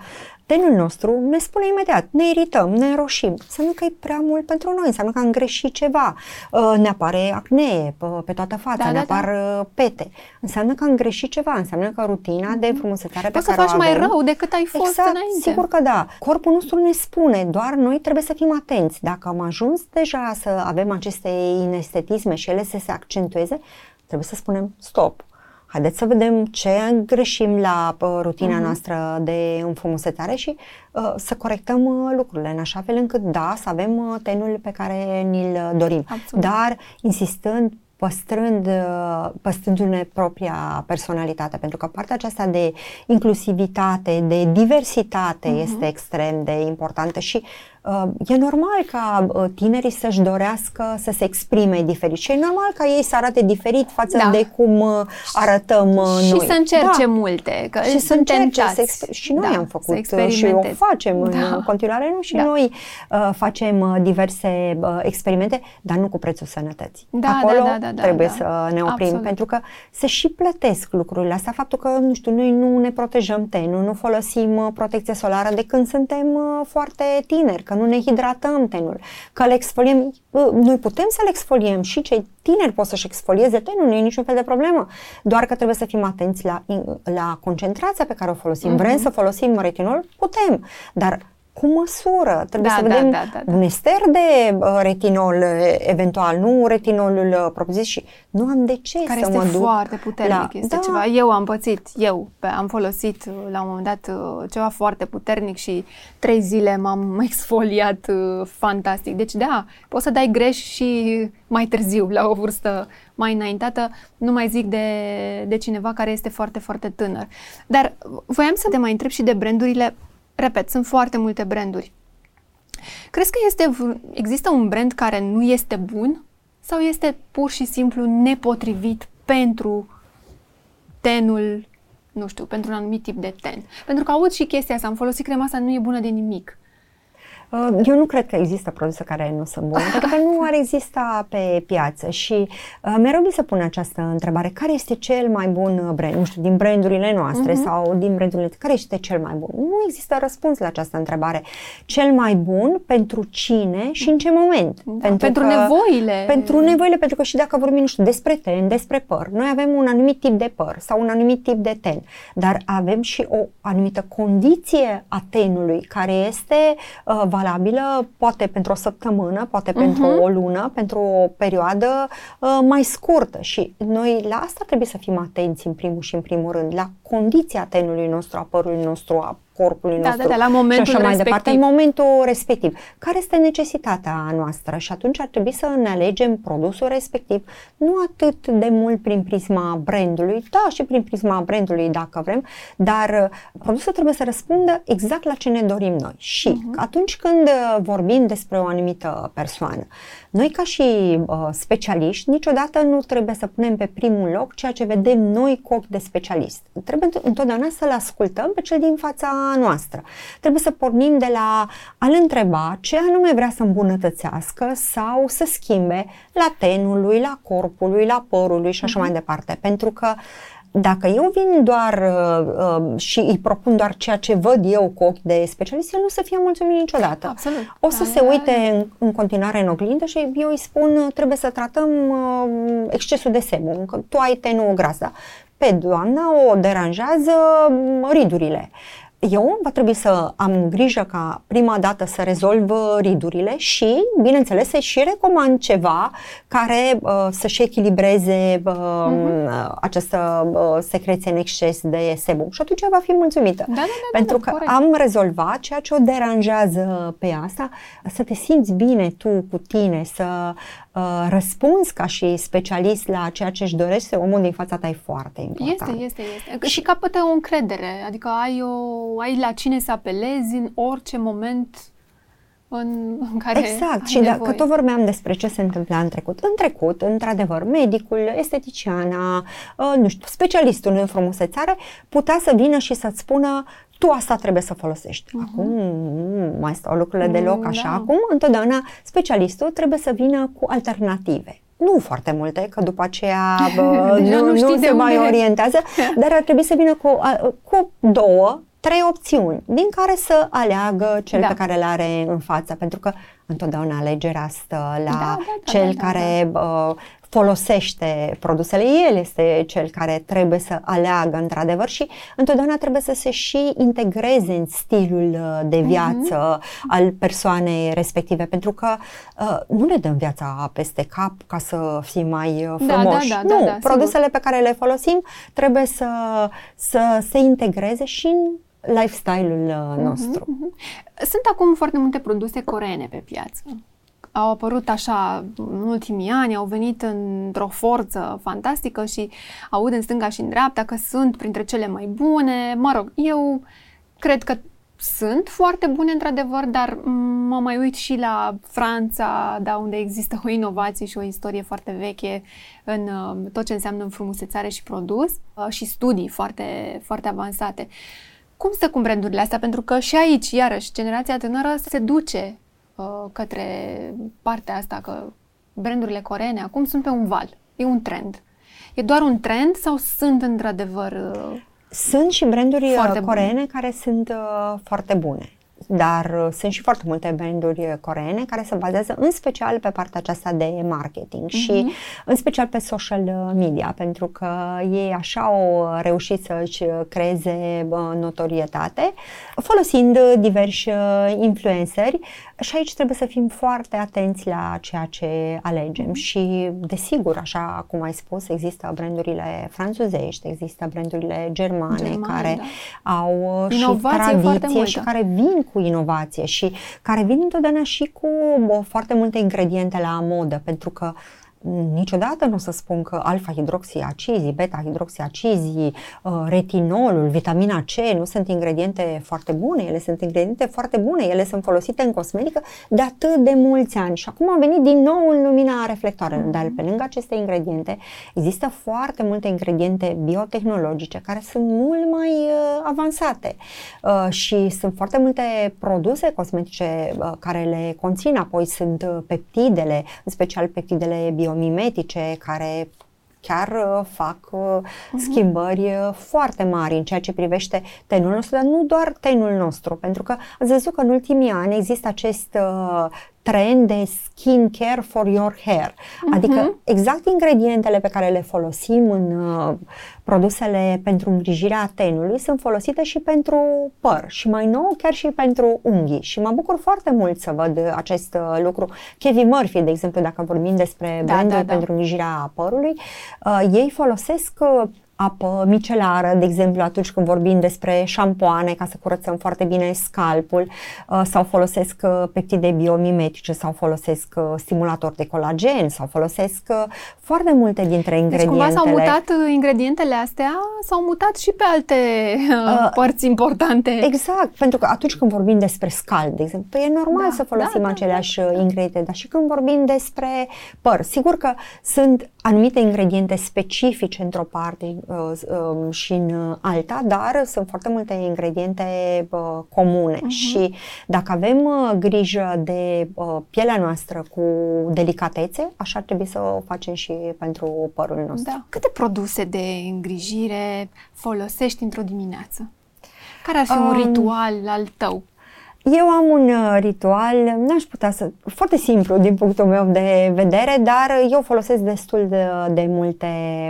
tenul nostru ne spune imediat, ne irităm, ne roșim. Înseamnă că e prea mult pentru noi, înseamnă că am greșit ceva. Uh, ne apare acne pe toată fața, da, ne da, apar da. Uh, pete. Înseamnă că am greșit ceva, înseamnă că rutina de mhm. frumusețare pe care să faci o avem, mai rău decât ai fost exact, înainte. sigur că da. Corpul nostru ne spune, doar noi trebuie să fim atenți. Dacă am ajuns deja să avem aceste inestetisme și ele să se accentueze, trebuie să spunem stop haideți să vedem ce greșim la uh, rutina uh-huh. noastră de înfrumusețare și uh, să corectăm uh, lucrurile în așa fel încât, da, să avem uh, tenul pe care ni-l dorim. Absolut. Dar insistând păstrând, uh, păstrându-ne propria personalitate, pentru că partea aceasta de inclusivitate, de diversitate uh-huh. este extrem de importantă și Uh, e normal ca uh, tinerii să-și dorească să se exprime diferit și e normal ca ei să arate diferit față da. de cum uh, arătăm și noi. Și să încerce da. multe, că și să încerce să exper- și noi da, am făcut și o facem da. în continuare, nu? Și da. noi uh, facem diverse uh, experimente, dar nu cu prețul sănătății. Da, Acolo da, da, da, da, trebuie da. să ne oprim, Absolut. pentru că se și plătesc lucrurile astea, faptul că, nu știu, noi nu ne protejăm tenul, nu folosim protecție solară de când suntem uh, foarte tineri, că nu ne hidratăm tenul, că le exfoliem, noi putem să le exfoliem și cei tineri pot să-și exfolieze tenul, nu e niciun fel de problemă, doar că trebuie să fim atenți la, la concentrația pe care o folosim. Uh-huh. Vrem să folosim retinol? Putem, dar cu măsură. Trebuie da, să vedem da, da, da, un ester de uh, retinol uh, eventual, nu retinolul uh, propriu și nu am de ce Care să mă duc foarte puternic, la... este da. ceva. Eu am pățit, eu am folosit la un moment dat ceva foarte puternic și trei zile m-am exfoliat fantastic. Deci da, poți să dai greș și mai târziu, la o vârstă mai înaintată, nu mai zic de, de cineva care este foarte, foarte tânăr. Dar voiam să te mai întreb și de brandurile Repet, sunt foarte multe branduri. Crezi că este, există un brand care nu este bun sau este pur și simplu nepotrivit pentru tenul, nu știu, pentru un anumit tip de ten? Pentru că aud și chestia asta, am folosit crema asta, nu e bună de nimic. Uh, eu nu cred că există produse care nu sunt bune, pentru că nu ar exista pe piață și uh, mereu mi se pune această întrebare, care este cel mai bun brand, nu știu, din brandurile noastre uh-huh. sau din brandurile, care este cel mai bun? Nu există răspuns la această întrebare. Cel mai bun pentru cine și în ce moment? Da, pentru pentru că, nevoile. Pentru nevoile, pentru că și dacă vorbim, nu știu, despre ten, despre păr, noi avem un anumit tip de păr sau un anumit tip de ten, dar avem și o anumită condiție a tenului care este uh, valabilă poate pentru o săptămână, poate uh-huh. pentru o lună, pentru o perioadă uh, mai scurtă și noi la asta trebuie să fim atenți în primul și în primul rând, la condiția tenului nostru, a părului nostru, a corpului da, nostru da, da, la momentul și așa mai respectiv. departe, în momentul respectiv. Care este necesitatea noastră? Și atunci ar trebui să ne alegem produsul respectiv, nu atât de mult prin prisma brandului, da, și prin prisma brandului dacă vrem, dar uh, produsul trebuie să răspundă exact la ce ne dorim noi. Și uh-huh. atunci când uh, vorbim despre o anumită persoană, noi ca și uh, specialiști niciodată nu trebuie să punem pe primul loc ceea ce vedem noi cu ochi de specialist. Trebuie întotdeauna să-l ascultăm pe cel din fața noastră. Trebuie să pornim de la a-l întreba ce anume vrea să îmbunătățească sau să schimbe la tenul lui, la corpul lui, la părul lui și așa uh-huh. mai departe. Pentru că dacă eu vin doar uh, uh, și îi propun doar ceea ce văd eu cu ochi de specialist, el nu să fie mulțumit niciodată. Absolut. O să da, se uite da, da. În, în continuare în oglindă și eu îi spun trebuie să tratăm uh, excesul de sebum, că tu ai tenul gras, da? Pe doamna o deranjează uh, ridurile. Uh, eu va trebui să am grijă ca prima dată să rezolv ridurile și, bineînțeles, să și recomand ceva care uh, să-și echilibreze uh, uh-huh. această uh, secreție în exces de sebum și atunci va fi mulțumită. Da, da, da, Pentru da, da, că corect. am rezolvat ceea ce o deranjează pe asta, să te simți bine tu cu tine, să uh, răspunzi ca și specialist la ceea ce își dorește omul din fața ta e foarte important. Este, este, este. Și capătă o încredere, adică ai, o, ai la cine să apelezi în orice moment în, în care Exact, și nevoie. dacă tot vorbeam despre ce se întâmpla în trecut. În trecut, într-adevăr, medicul, esteticiana, uh, nu știu, specialistul în frumusețare putea să vină și să-ți spună tu asta trebuie să folosești. Uh-huh. Acum nu mai stau lucrurile deloc așa. Da. Acum, întotdeauna, specialistul trebuie să vină cu alternative nu foarte multe, că după aceea bă, nu, nu, nu se mai orientează, dar ar trebui să vină cu, cu două, trei opțiuni, din care să aleagă cel da. pe care îl are în față, pentru că întotdeauna alegerea stă la da, da, da, cel da, da, care da folosește produsele, el este cel care trebuie să aleagă într-adevăr și întotdeauna trebuie să se și integreze în stilul uh, de mhm. viață uh-huh. al persoanei respective, pentru că uh, nu ne dăm viața peste cap ca să fim mai uh, frumoși. Da, da, da, nu, da, da, produsele sigur. pe care le folosim trebuie să, să se integreze și în lifestyle-ul uh, nostru. Uh-huh, uh-huh. Sunt acum foarte multe produse coreene pe piață au apărut așa în ultimii ani, au venit într-o forță fantastică și aud în stânga și în dreapta că sunt printre cele mai bune. Mă rog, eu cred că sunt foarte bune într-adevăr, dar mă mai uit și la Franța, da, unde există o inovație și o istorie foarte veche în uh, tot ce înseamnă frumusețare și produs uh, și studii foarte, foarte avansate. Cum stă cu brandurile astea? Pentru că și aici, iarăși, generația tânără se duce Uh, către partea asta că brandurile coreene acum sunt pe un val. E un trend. E doar un trend sau sunt într-adevăr uh, Sunt și branduri uh, coreene bune. care sunt uh, foarte bune dar uh, sunt și foarte multe branduri coreene care se bazează în special pe partea aceasta de marketing uh-huh. și mhm. în special pe social media, pentru că ei așa au reușit să-și creeze notorietate folosind diversi influenceri și aici trebuie să fim foarte atenți la ceea ce alegem. Și desigur, așa cum ai spus, există brandurile franțuzești, există brandurile germane, germane care da. au Inovație și tradiție și care vin cu inovație și care vin întotdeauna și cu foarte multe ingrediente la modă, pentru că niciodată nu o să spun că alfa-hidroxiacizii, beta-hidroxiacizii, uh, retinolul, vitamina C nu sunt ingrediente foarte bune, ele sunt ingrediente foarte bune, ele sunt folosite în cosmetică de atât de mulți ani și acum a venit din nou în lumina reflectoarelor, mm-hmm. dar pe lângă aceste ingrediente există foarte multe ingrediente biotehnologice care sunt mult mai uh, avansate uh, și sunt foarte multe produse cosmetice uh, care le conțin, apoi sunt uh, peptidele, în special peptidele bio biomimetice care chiar uh, fac uh-huh. schimbări uh, foarte mari în ceea ce privește tenul nostru, dar nu doar tenul nostru, pentru că ați văzut că în ultimii ani există acest uh, trend de skin care for your hair. Uh-huh. Adică exact ingredientele pe care le folosim în uh, produsele pentru îngrijirea tenului sunt folosite și pentru păr și mai nou chiar și pentru unghii. Și mă bucur foarte mult să văd acest uh, lucru. Kevin Murphy, de exemplu, dacă vorbim despre da, brandul da, da. pentru îngrijirea părului, uh, ei folosesc uh, apă micelară, de exemplu atunci când vorbim despre șampoane ca să curățăm foarte bine scalpul uh, sau folosesc uh, peptide biomimetice sau folosesc uh, stimulator de colagen sau folosesc foarte multe dintre ingredientele. Deci cumva s-au mutat ingredientele astea, s-au mutat și pe alte uh, părți importante. Exact, pentru că atunci când vorbim despre scalp, de exemplu, e normal da, să folosim da, da aceleași da, da. ingrediente, dar și când vorbim despre păr, sigur că sunt anumite ingrediente specifice într-o parte uh, uh, și în alta, dar sunt foarte multe ingrediente uh, comune uh-huh. și dacă avem uh, grijă de uh, pielea noastră cu delicatețe, așa ar trebui să o facem și pentru părul nostru. Da. Câte produse de îngrijire folosești într-o dimineață? Care ar fi um, un ritual al tău? Eu am un uh, ritual, n-aș putea să, foarte simplu din punctul meu de vedere, dar eu folosesc destul de, de multe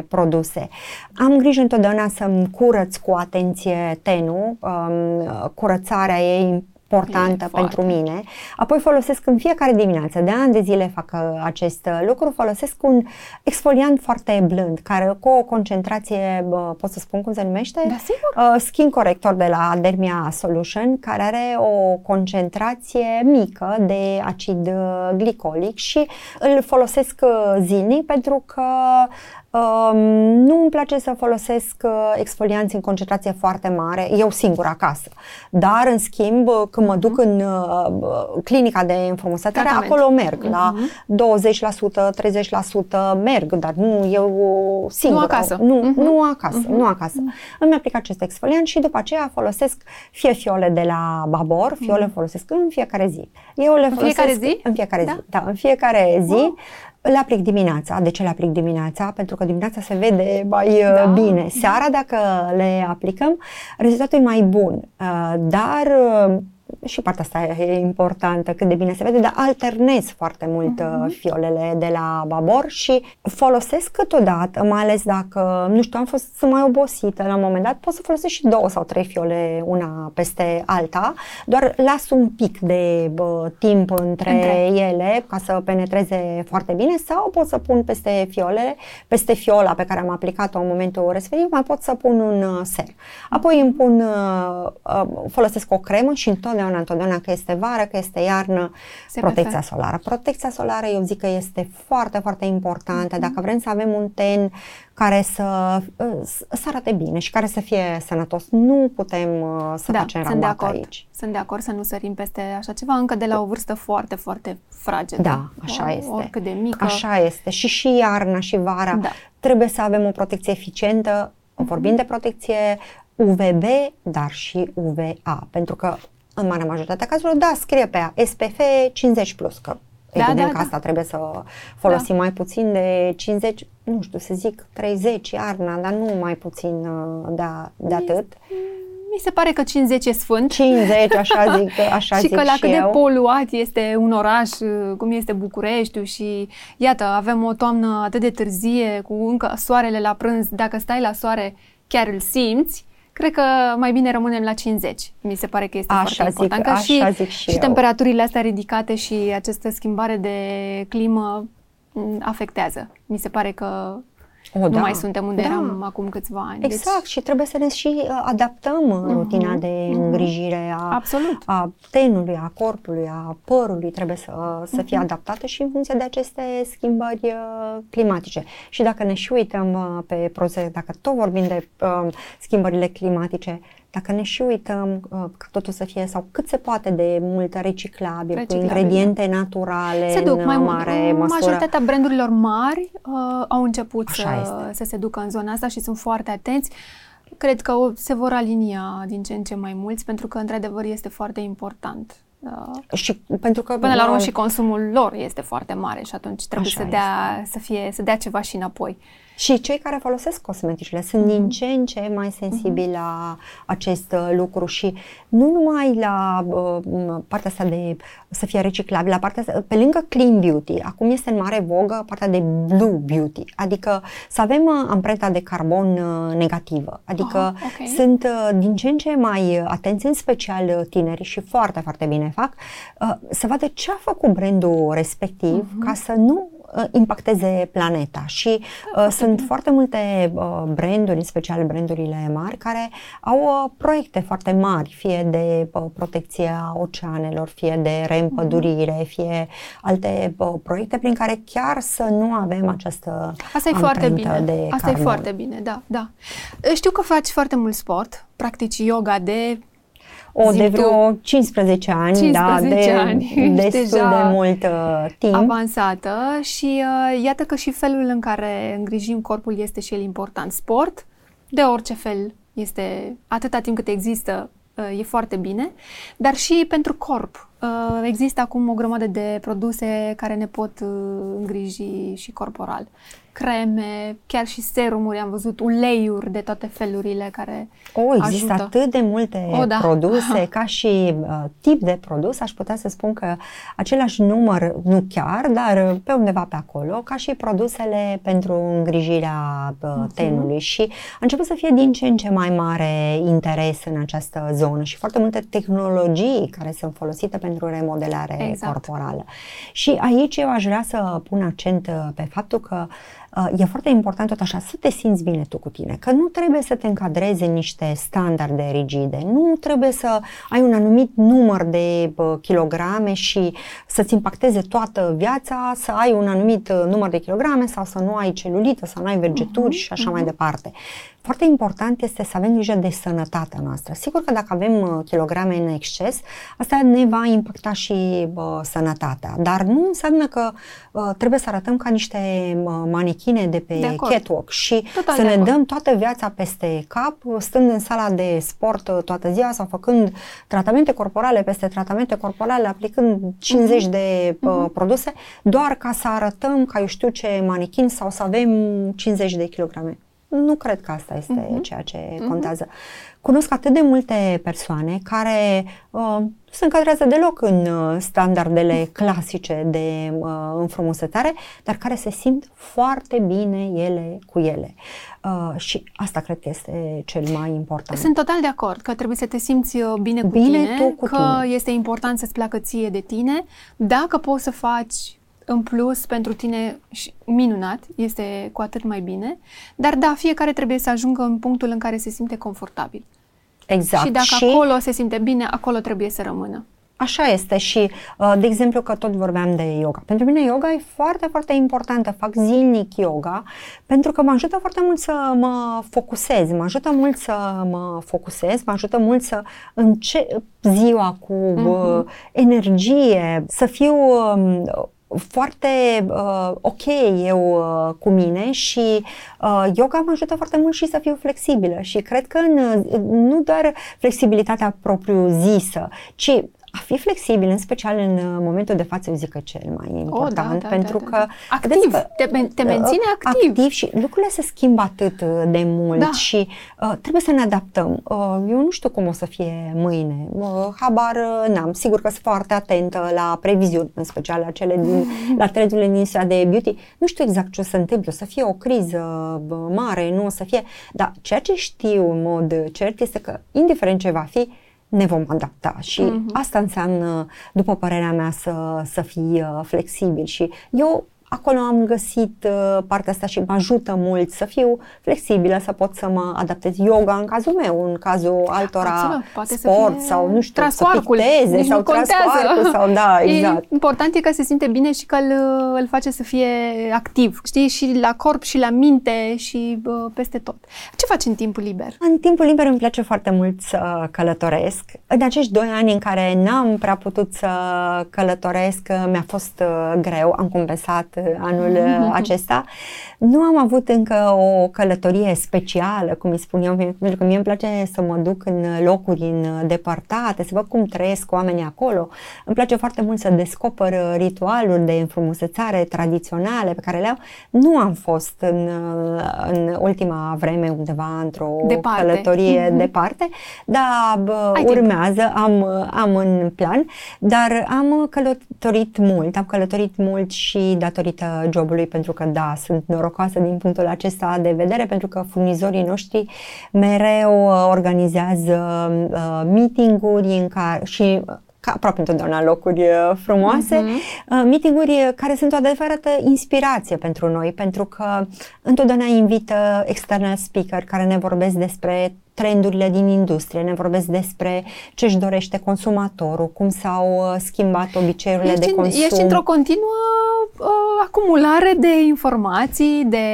produse. Am grijă întotdeauna să-mi curăț cu atenție tenul, um, curățarea ei importantă e pentru foarte. mine. Apoi folosesc în fiecare dimineață, de ani de zile fac uh, acest uh, lucru, folosesc un exfoliant foarte blând, care cu o concentrație, pot să spun cum se numește? Da, sigur. Uh, skin Corrector de la Dermia Solution, care are o concentrație mică de acid glicolic și îl folosesc zilnic pentru că Uh, nu îmi place să folosesc uh, exfolianți în concentrație foarte mare, eu singur acasă. Dar, în schimb, uh, când mă duc în uh, clinica de înfrumusețare, acolo merg uh-huh. la 20%, 30% merg, dar nu eu singur. Nu acasă. Nu, uh-huh. nu acasă, uh-huh. nu acasă. Uh-huh. Îmi aplic acest exfoliant și după aceea folosesc fie fiole de la Babor, fiole uh-huh. folosesc în fiecare zi. Eu le în folosesc fiecare zi? În fiecare da? zi. Da, în fiecare zi. Uh-huh le aplic dimineața. De ce le aplic dimineața? Pentru că dimineața se vede mai uh, da. bine. Seara, dacă le aplicăm, rezultatul e mai bun. Uh, dar uh, și partea asta e importantă, cât de bine se vede, dar alternez foarte mult uh-huh. fiolele de la babor și folosesc câteodată, mai ales dacă, nu știu, am fost sunt mai obosită la un moment dat, pot să folosesc și două sau trei fiole una peste alta, doar las un pic de bă, timp între, între ele ca să penetreze foarte bine sau pot să pun peste fiole, peste fiola pe care am aplicat-o în momentul respectiv, mai pot să pun un uh, ser. Apoi îmi pun, uh, uh, folosesc o cremă și întotdeauna întotdeauna, întotdeauna că este vară, că este iarnă, Se protecția prefer. solară. Protecția solară eu zic că este foarte, foarte importantă. Mm-hmm. Dacă vrem să avem un ten care să, să arate bine și care să fie sănătos, nu putem uh, să da, facem sunt de acord. aici. Sunt de acord să nu sărim peste așa ceva încă de la o vârstă foarte, foarte fragedă. Da, așa o, este. Oricât de mică. Așa este. Și și iarna și vara da. trebuie să avem o protecție eficientă. Vorbim de protecție UVB, dar și UVA, pentru că în marea majoritatea cazurilor, da, scrie pe ea SPF 50+, plus, că da, evident da, că da. asta trebuie să folosim da. mai puțin de 50, nu știu, să zic 30 iarna, dar nu mai puțin uh, de, de atât. Mi se pare că 50 e sfânt. 50, așa zic, așa și zic că la și cât eu. de poluat este un oraș uh, cum este Bucureștiul și iată, avem o toamnă atât de târzie cu încă soarele la prânz, dacă stai la soare chiar îl simți, Cred că mai bine rămânem la 50. Mi se pare că este așa foarte zic, important. Ca așa și, zic și, și temperaturile astea ridicate și această schimbare de climă afectează. Mi se pare că o, nu da. mai suntem unde da. eram acum câțiva ani. Exact deci... și trebuie să ne și uh, adaptăm uh-huh. rutina de mhm. îngrijire a, Absolut. a tenului, a corpului, a părului, trebuie să, să fie uh-huh. adaptată și în funcție de aceste schimbări uh, climatice. Și dacă ne și uităm uh, pe proces, dacă tot vorbim de uh, schimbările climatice, dacă ne și uităm uh, că totul să fie sau cât se poate de mult reciclabil, reciclabil cu ingrediente da. naturale se duc, în mai mare măsură. Majoritatea brandurilor mari uh, au început să, să se ducă în zona asta și sunt foarte atenți. Cred că se vor alinia din ce în ce mai mulți pentru că într-adevăr este foarte important. Uh, și pentru că până la urmă și consumul lor este foarte mare și atunci trebuie să dea, să fie, să dea ceva și înapoi. Și cei care folosesc cosmeticele sunt mm-hmm. din ce în ce mai sensibili mm-hmm. la acest uh, lucru și nu numai la uh, partea asta de să fie reciclabil, la partea asta, pe lângă clean beauty, acum este în mare vogă partea de blue beauty, adică să avem uh, amprenta de carbon uh, negativă, adică oh, okay. sunt uh, din ce în ce mai atenți, în special uh, tineri și foarte, foarte bine fac, uh, să vadă ce a făcut brandul respectiv mm-hmm. ca să nu impacteze planeta și uh, sunt foarte multe uh, branduri, în special brandurile mari, care au uh, proiecte foarte mari, fie de uh, protecția oceanelor, fie de reîmpădurire, mm-hmm. fie alte uh, proiecte prin care chiar să nu avem această Asta e foarte bine. De Asta carbon. e foarte bine, da, da. Știu că faci foarte mult sport, practici yoga de o, de vreo 15 ani, 15 da, de ani. destul de mult uh, timp. Avansată și uh, iată că și felul în care îngrijim corpul este și el important. Sport, de orice fel, este atâta timp cât există, uh, e foarte bine, dar și pentru corp. Uh, există acum o grămadă de produse care ne pot uh, îngriji și corporal creme, chiar și serumuri, am văzut uleiuri de toate felurile care O, există ajută. atât de multe o, da. produse, ca și uh, tip de produs, aș putea să spun că același număr, nu chiar, dar pe undeva pe acolo, ca și produsele pentru îngrijirea uh, uh-huh. tenului și a început să fie din ce în ce mai mare interes în această zonă și foarte multe tehnologii care sunt folosite pentru remodelare exact. corporală. Și aici eu aș vrea să pun accent uh, pe faptul că Uh, e foarte important tot așa să te simți bine tu cu tine, că nu trebuie să te încadrezi în niște standarde rigide, nu trebuie să ai un anumit număr de kilograme și să-ți impacteze toată viața, să ai un anumit uh, număr de kilograme sau să nu ai celulită, să nu ai vergeturi uh-huh, și așa uh-huh. mai departe. Foarte important este să avem grijă de sănătatea noastră. Sigur că dacă avem uh, kilograme în exces, asta ne va impacta și bă, sănătatea, dar nu înseamnă că bă, trebuie să arătăm ca niște manechine de pe de catwalk și Total să ne acord. dăm toată viața peste cap, stând în sala de sport uh, toată ziua sau făcând tratamente corporale peste tratamente corporale, aplicând 50 uh-huh. de uh, uh-huh. produse, doar ca să arătăm ca eu știu ce manechin sau să avem 50 de kilograme. Nu cred că asta este uh-huh. ceea ce uh-huh. contează. Cunosc atât de multe persoane care uh, nu se încadrează deloc în uh, standardele clasice de uh, înfrumusețare, dar care se simt foarte bine ele cu ele. Uh, și asta cred că este cel mai important. Sunt total de acord că trebuie să te simți uh, bine cu bine tine, tu cu că tine. este important să-ți placă ție de tine. Dacă poți să faci în plus pentru tine minunat, este cu atât mai bine, dar da, fiecare trebuie să ajungă în punctul în care se simte confortabil. Exact. Și dacă și... acolo se simte bine, acolo trebuie să rămână. Așa este și, uh, de exemplu, că tot vorbeam de yoga. Pentru mine yoga e foarte, foarte importantă. Fac zilnic yoga pentru că mă ajută foarte mult să mă focusez, mă ajută mult să mă focusez, mă ajută mult să încep ziua cu uh-huh. energie, să fiu um, foarte uh, ok eu uh, cu mine și uh, yoga mă ajută foarte mult și să fiu flexibilă și cred că în, nu doar flexibilitatea propriu-zisă, ci a fi flexibil, în special în uh, momentul de față, eu zic că cel mai important, oh, da, da, pentru da, da, că... Activ, că, te, te menține uh, activ. Activ și lucrurile se schimbă atât uh, de mult da. și uh, trebuie să ne adaptăm. Uh, eu nu știu cum o să fie mâine, uh, habar uh, n-am. Sigur că sunt foarte atentă la previziuni, în special la cele din, la trezurile din ziua de beauty. Nu știu exact ce o să întâmple, o să fie o criză mare, nu o să fie, dar ceea ce știu în mod cert este că, indiferent ce va fi, ne vom adapta și uh-huh. asta înseamnă, după părerea mea, să, să fii uh, flexibil și eu acolo am găsit uh, partea asta și mă ajută mult să fiu flexibilă, să pot să mă adaptez yoga în cazul meu, în cazul altora Absolut, poate sport sau nu știu, să picteze sau trascoarcul sau da, exact. E important e că se simte bine și că îl, îl face să fie activ, știi, și la corp și la minte și uh, peste tot. Ce faci în timpul liber? În timpul liber îmi place foarte mult să călătoresc. În acești doi ani în care n-am prea putut să călătoresc, mi-a fost uh, greu, am compensat anul mm-hmm. acesta. Nu am avut încă o călătorie specială, cum îi spun eu, pentru că mie îmi place să mă duc în locuri îndepărtate, să văd cum trăiesc oamenii acolo. Îmi place foarte mult să descoper ritualuri de înfrumusețare tradiționale pe care le-au. Nu am fost în, în ultima vreme undeva într-o departe. călătorie mm-hmm. departe, dar bă, urmează, am, am în plan, dar am călătorit mult, am călătorit mult și datorită datorită jobului, pentru că da, sunt norocoasă din punctul acesta de vedere, pentru că furnizorii noștri mereu uh, organizează uh, meeting-uri în care, și ca aproape întotdeauna locuri uh, frumoase, uh-huh. meetinguri care sunt o adevărată inspirație pentru noi, pentru că întotdeauna invită external speaker care ne vorbesc despre trendurile din industrie, ne vorbesc despre ce își dorește consumatorul, cum s-au uh, schimbat obiceiurile ești de consum. Ești într-o continuă uh, acumulare de informații, de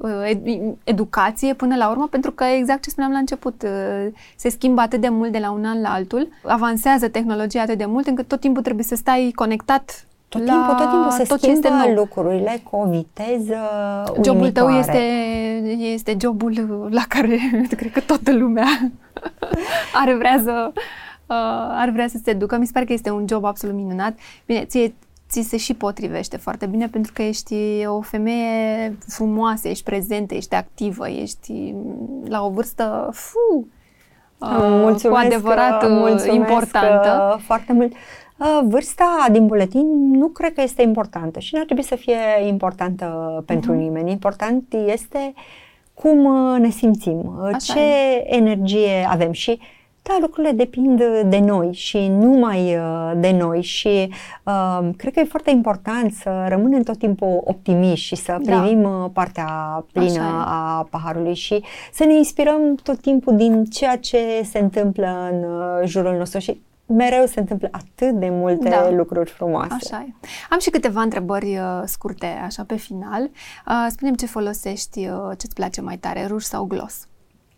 uh, educație până la urmă, pentru că exact ce spuneam la început, uh, se schimbă atât de mult de la un an la altul, avansează tehnologia atât de mult încât tot timpul trebuie să stai conectat tot timpul, tot timpul se tot schimbă este lucrurile cu o viteză Jobul uimitoare. tău este, este jobul la care cred că toată lumea ar vrea să uh, ar vrea să se ducă. Mi se pare că este un job absolut minunat. Bine, ție ți se și potrivește foarte bine pentru că ești o femeie frumoasă, ești prezentă, ești activă, ești la o vârstă fu, uh, mulțumesc, cu adevărat uh, mulțumesc importantă. foarte mult. Uh, vârsta din buletin nu cred că este importantă și nu ar trebui să fie importantă pentru uh-huh. nimeni. Important este cum uh, ne simțim, uh, Așa ce e. energie avem și da, lucrurile depind de noi și numai de noi și uh, cred că e foarte important să rămânem tot timpul optimiști și să da. privim da. partea plină a paharului și să ne inspirăm tot timpul din ceea ce se întâmplă în jurul nostru și mereu se întâmplă atât de multe da. lucruri frumoase. Așa e. Am și câteva întrebări uh, scurte, așa, pe final. Uh, spune ce folosești, uh, ce-ți place mai tare, ruj sau gloss?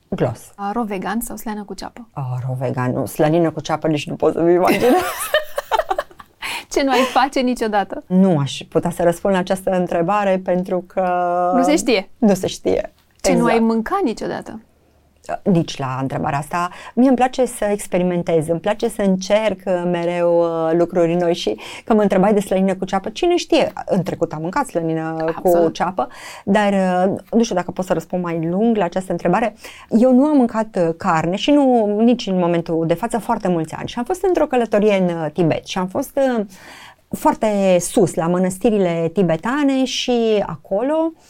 Gloss. Uh, ro vegan sau slană cu ceapă? Oh, ro vegan, nu. Slanină cu ceapă nici nu pot să-mi imaginez. ce nu ai face niciodată? Nu aș putea să răspund la această întrebare pentru că... Nu se știe. Nu se știe. Ce exact. nu ai mâncat niciodată? Nici la întrebarea asta. Mie îmi place să experimentez, îmi place să încerc uh, mereu uh, lucruri noi și că mă întrebai de slănină cu ceapă, cine știe, în trecut am mâncat slănină Absolut. cu ceapă, dar uh, nu știu dacă pot să răspund mai lung la această întrebare. Eu nu am mâncat carne și nu nici în momentul de față foarte mulți ani și am fost într-o călătorie în Tibet și am fost foarte sus la mănăstirile tibetane și acolo uh,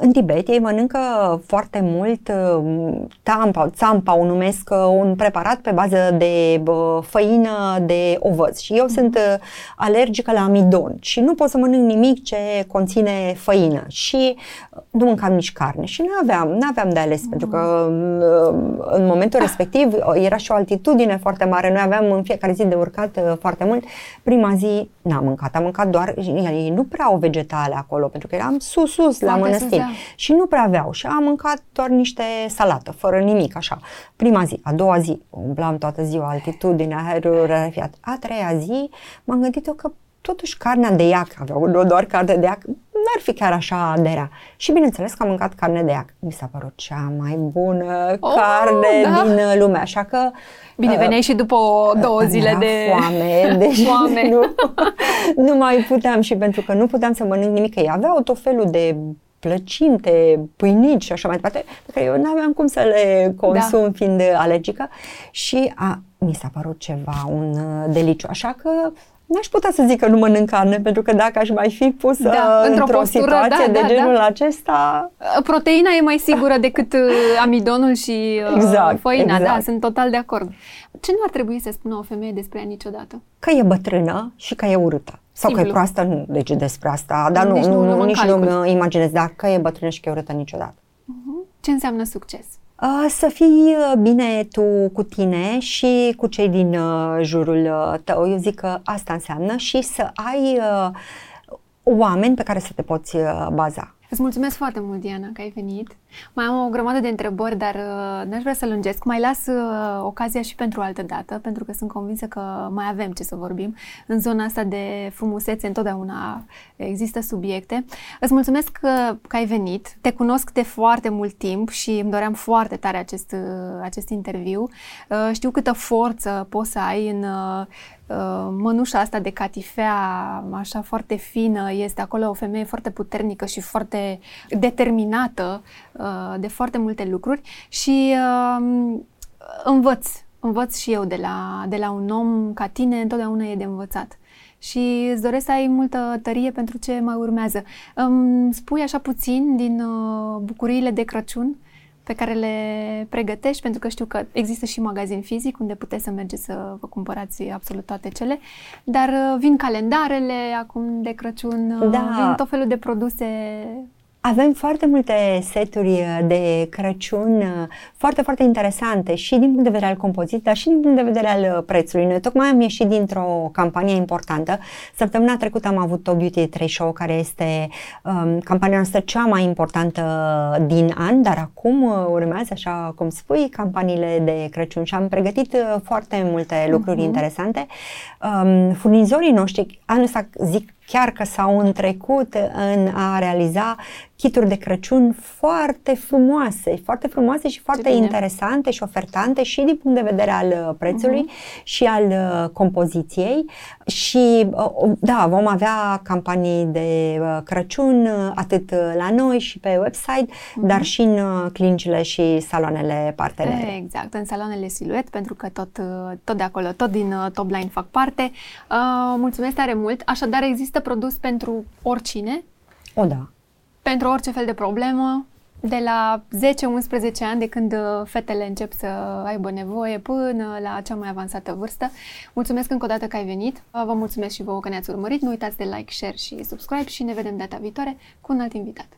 în Tibet ei mănâncă foarte mult um, tampa, țampa, o numesc uh, un preparat pe bază de făină de ovăz și eu sunt uh, alergică la amidon și nu pot să mănânc nimic ce conține făină și uh, nu mâncam nici carne și nu aveam, nu aveam de ales mm. pentru că um, în momentul respectiv era și o altitudine foarte mare, noi aveam în fiecare zi de urcat foarte mult. Prima zi n-am mâncat, am mâncat doar, ei nu prea au vegetale acolo pentru că eram sus sus la mănăstiri da. și nu prea aveau și am mâncat doar niște salată, fără nimic, așa. Prima zi, a doua zi, umblam toată ziua, altitudinea, aerul rarefiat. A treia zi m-am gândit eu că totuși carnea de iac, aveau nu doar carne de iac, n-ar fi chiar așa de rea. Și bineînțeles că am mâncat carne de iac. Mi s-a părut cea mai bună oh, carne da. din lume, așa că... Bine, uh, veneai și după o, două zile de foame, deci foame. Nu, nu mai puteam și pentru că nu puteam să mănânc nimic, că ei aveau tot felul de plăcinte, pâinici și așa mai departe, pe care eu nu aveam cum să le consum da. fiind alergică și a, mi s-a părut ceva, un uh, deliciu. Așa că N-aș putea să zic că nu mănânc carne, pentru că dacă aș mai fi pusă da, într-o, într-o postură, situație da, de da, genul da. acesta... Proteina e mai sigură decât uh, amidonul și uh, exact, făina, da, exact. da, sunt total de acord. Ce nu ar trebui să spună o femeie despre ea niciodată? Că e bătrână și că e urâtă. Sau Simplu. că e proastă, nu, deci despre asta, dar nu, nu, nu, nu nici nu imaginez, dar că e bătrână și că e urâtă niciodată. Uh-huh. Ce înseamnă succes? Să fii uh, bine tu cu tine și cu cei din uh, jurul uh, tău. Eu zic că asta înseamnă și să ai oameni pe care să te poți baza. Îți mulțumesc foarte mult, Diana, că ai venit. Mai am o grămadă de întrebări, dar uh, n-aș vrea să lungesc. Mai las uh, ocazia și pentru altă dată, pentru că sunt convinsă că mai avem ce să vorbim. În zona asta de frumusețe întotdeauna există subiecte. Îți mulțumesc că, că ai venit. Te cunosc de foarte mult timp și îmi doream foarte tare acest, uh, acest interviu. Uh, știu câtă forță poți să ai în uh, Uh, mănușa asta de catifea, așa foarte fină, este acolo o femeie foarte puternică și foarte determinată uh, de foarte multe lucruri și uh, învăț, învăț și eu de la, de la un om ca tine, întotdeauna e de învățat și îți doresc să ai multă tărie pentru ce mai urmează. Îmi spui așa puțin din bucuriile de Crăciun pe care le pregătești, pentru că știu că există și magazin fizic unde puteți să mergeți să vă cumpărați absolut toate cele, dar uh, vin calendarele acum de Crăciun, uh, da. vin tot felul de produse avem foarte multe seturi uh, de Crăciun uh, foarte, foarte interesante și din punct de vedere al compoziției, dar și din punct de vedere al uh, prețului. Noi tocmai am ieșit dintr-o campanie importantă. Săptămâna trecută am avut Top Beauty 3 Show, care este um, campania noastră cea mai importantă din an, dar acum urmează, așa cum spui, campaniile de Crăciun și am pregătit foarte multe lucruri uh-huh. interesante. Um, furnizorii noștri, anul ăsta zic chiar că s-au întrecut în a realiza kituri de Crăciun foarte frumoase, foarte frumoase și foarte interesante și ofertante și din punct de vedere al uh, prețului uh-huh. și al uh, compoziției și uh, da, vom avea campanii de Crăciun atât la noi și pe website, uh-huh. dar și în clinicile și saloanele partenere. Exact, în saloanele Siluet, pentru că tot, tot de acolo, tot din top line fac parte. Uh, mulțumesc tare mult. Așadar, există produs pentru oricine? O, da pentru orice fel de problemă, de la 10-11 ani, de când uh, fetele încep să aibă nevoie, până la cea mai avansată vârstă. Mulțumesc încă o dată că ai venit. Vă mulțumesc și vouă că ne-ați urmărit. Nu uitați de like, share și subscribe și ne vedem data viitoare cu un alt invitat.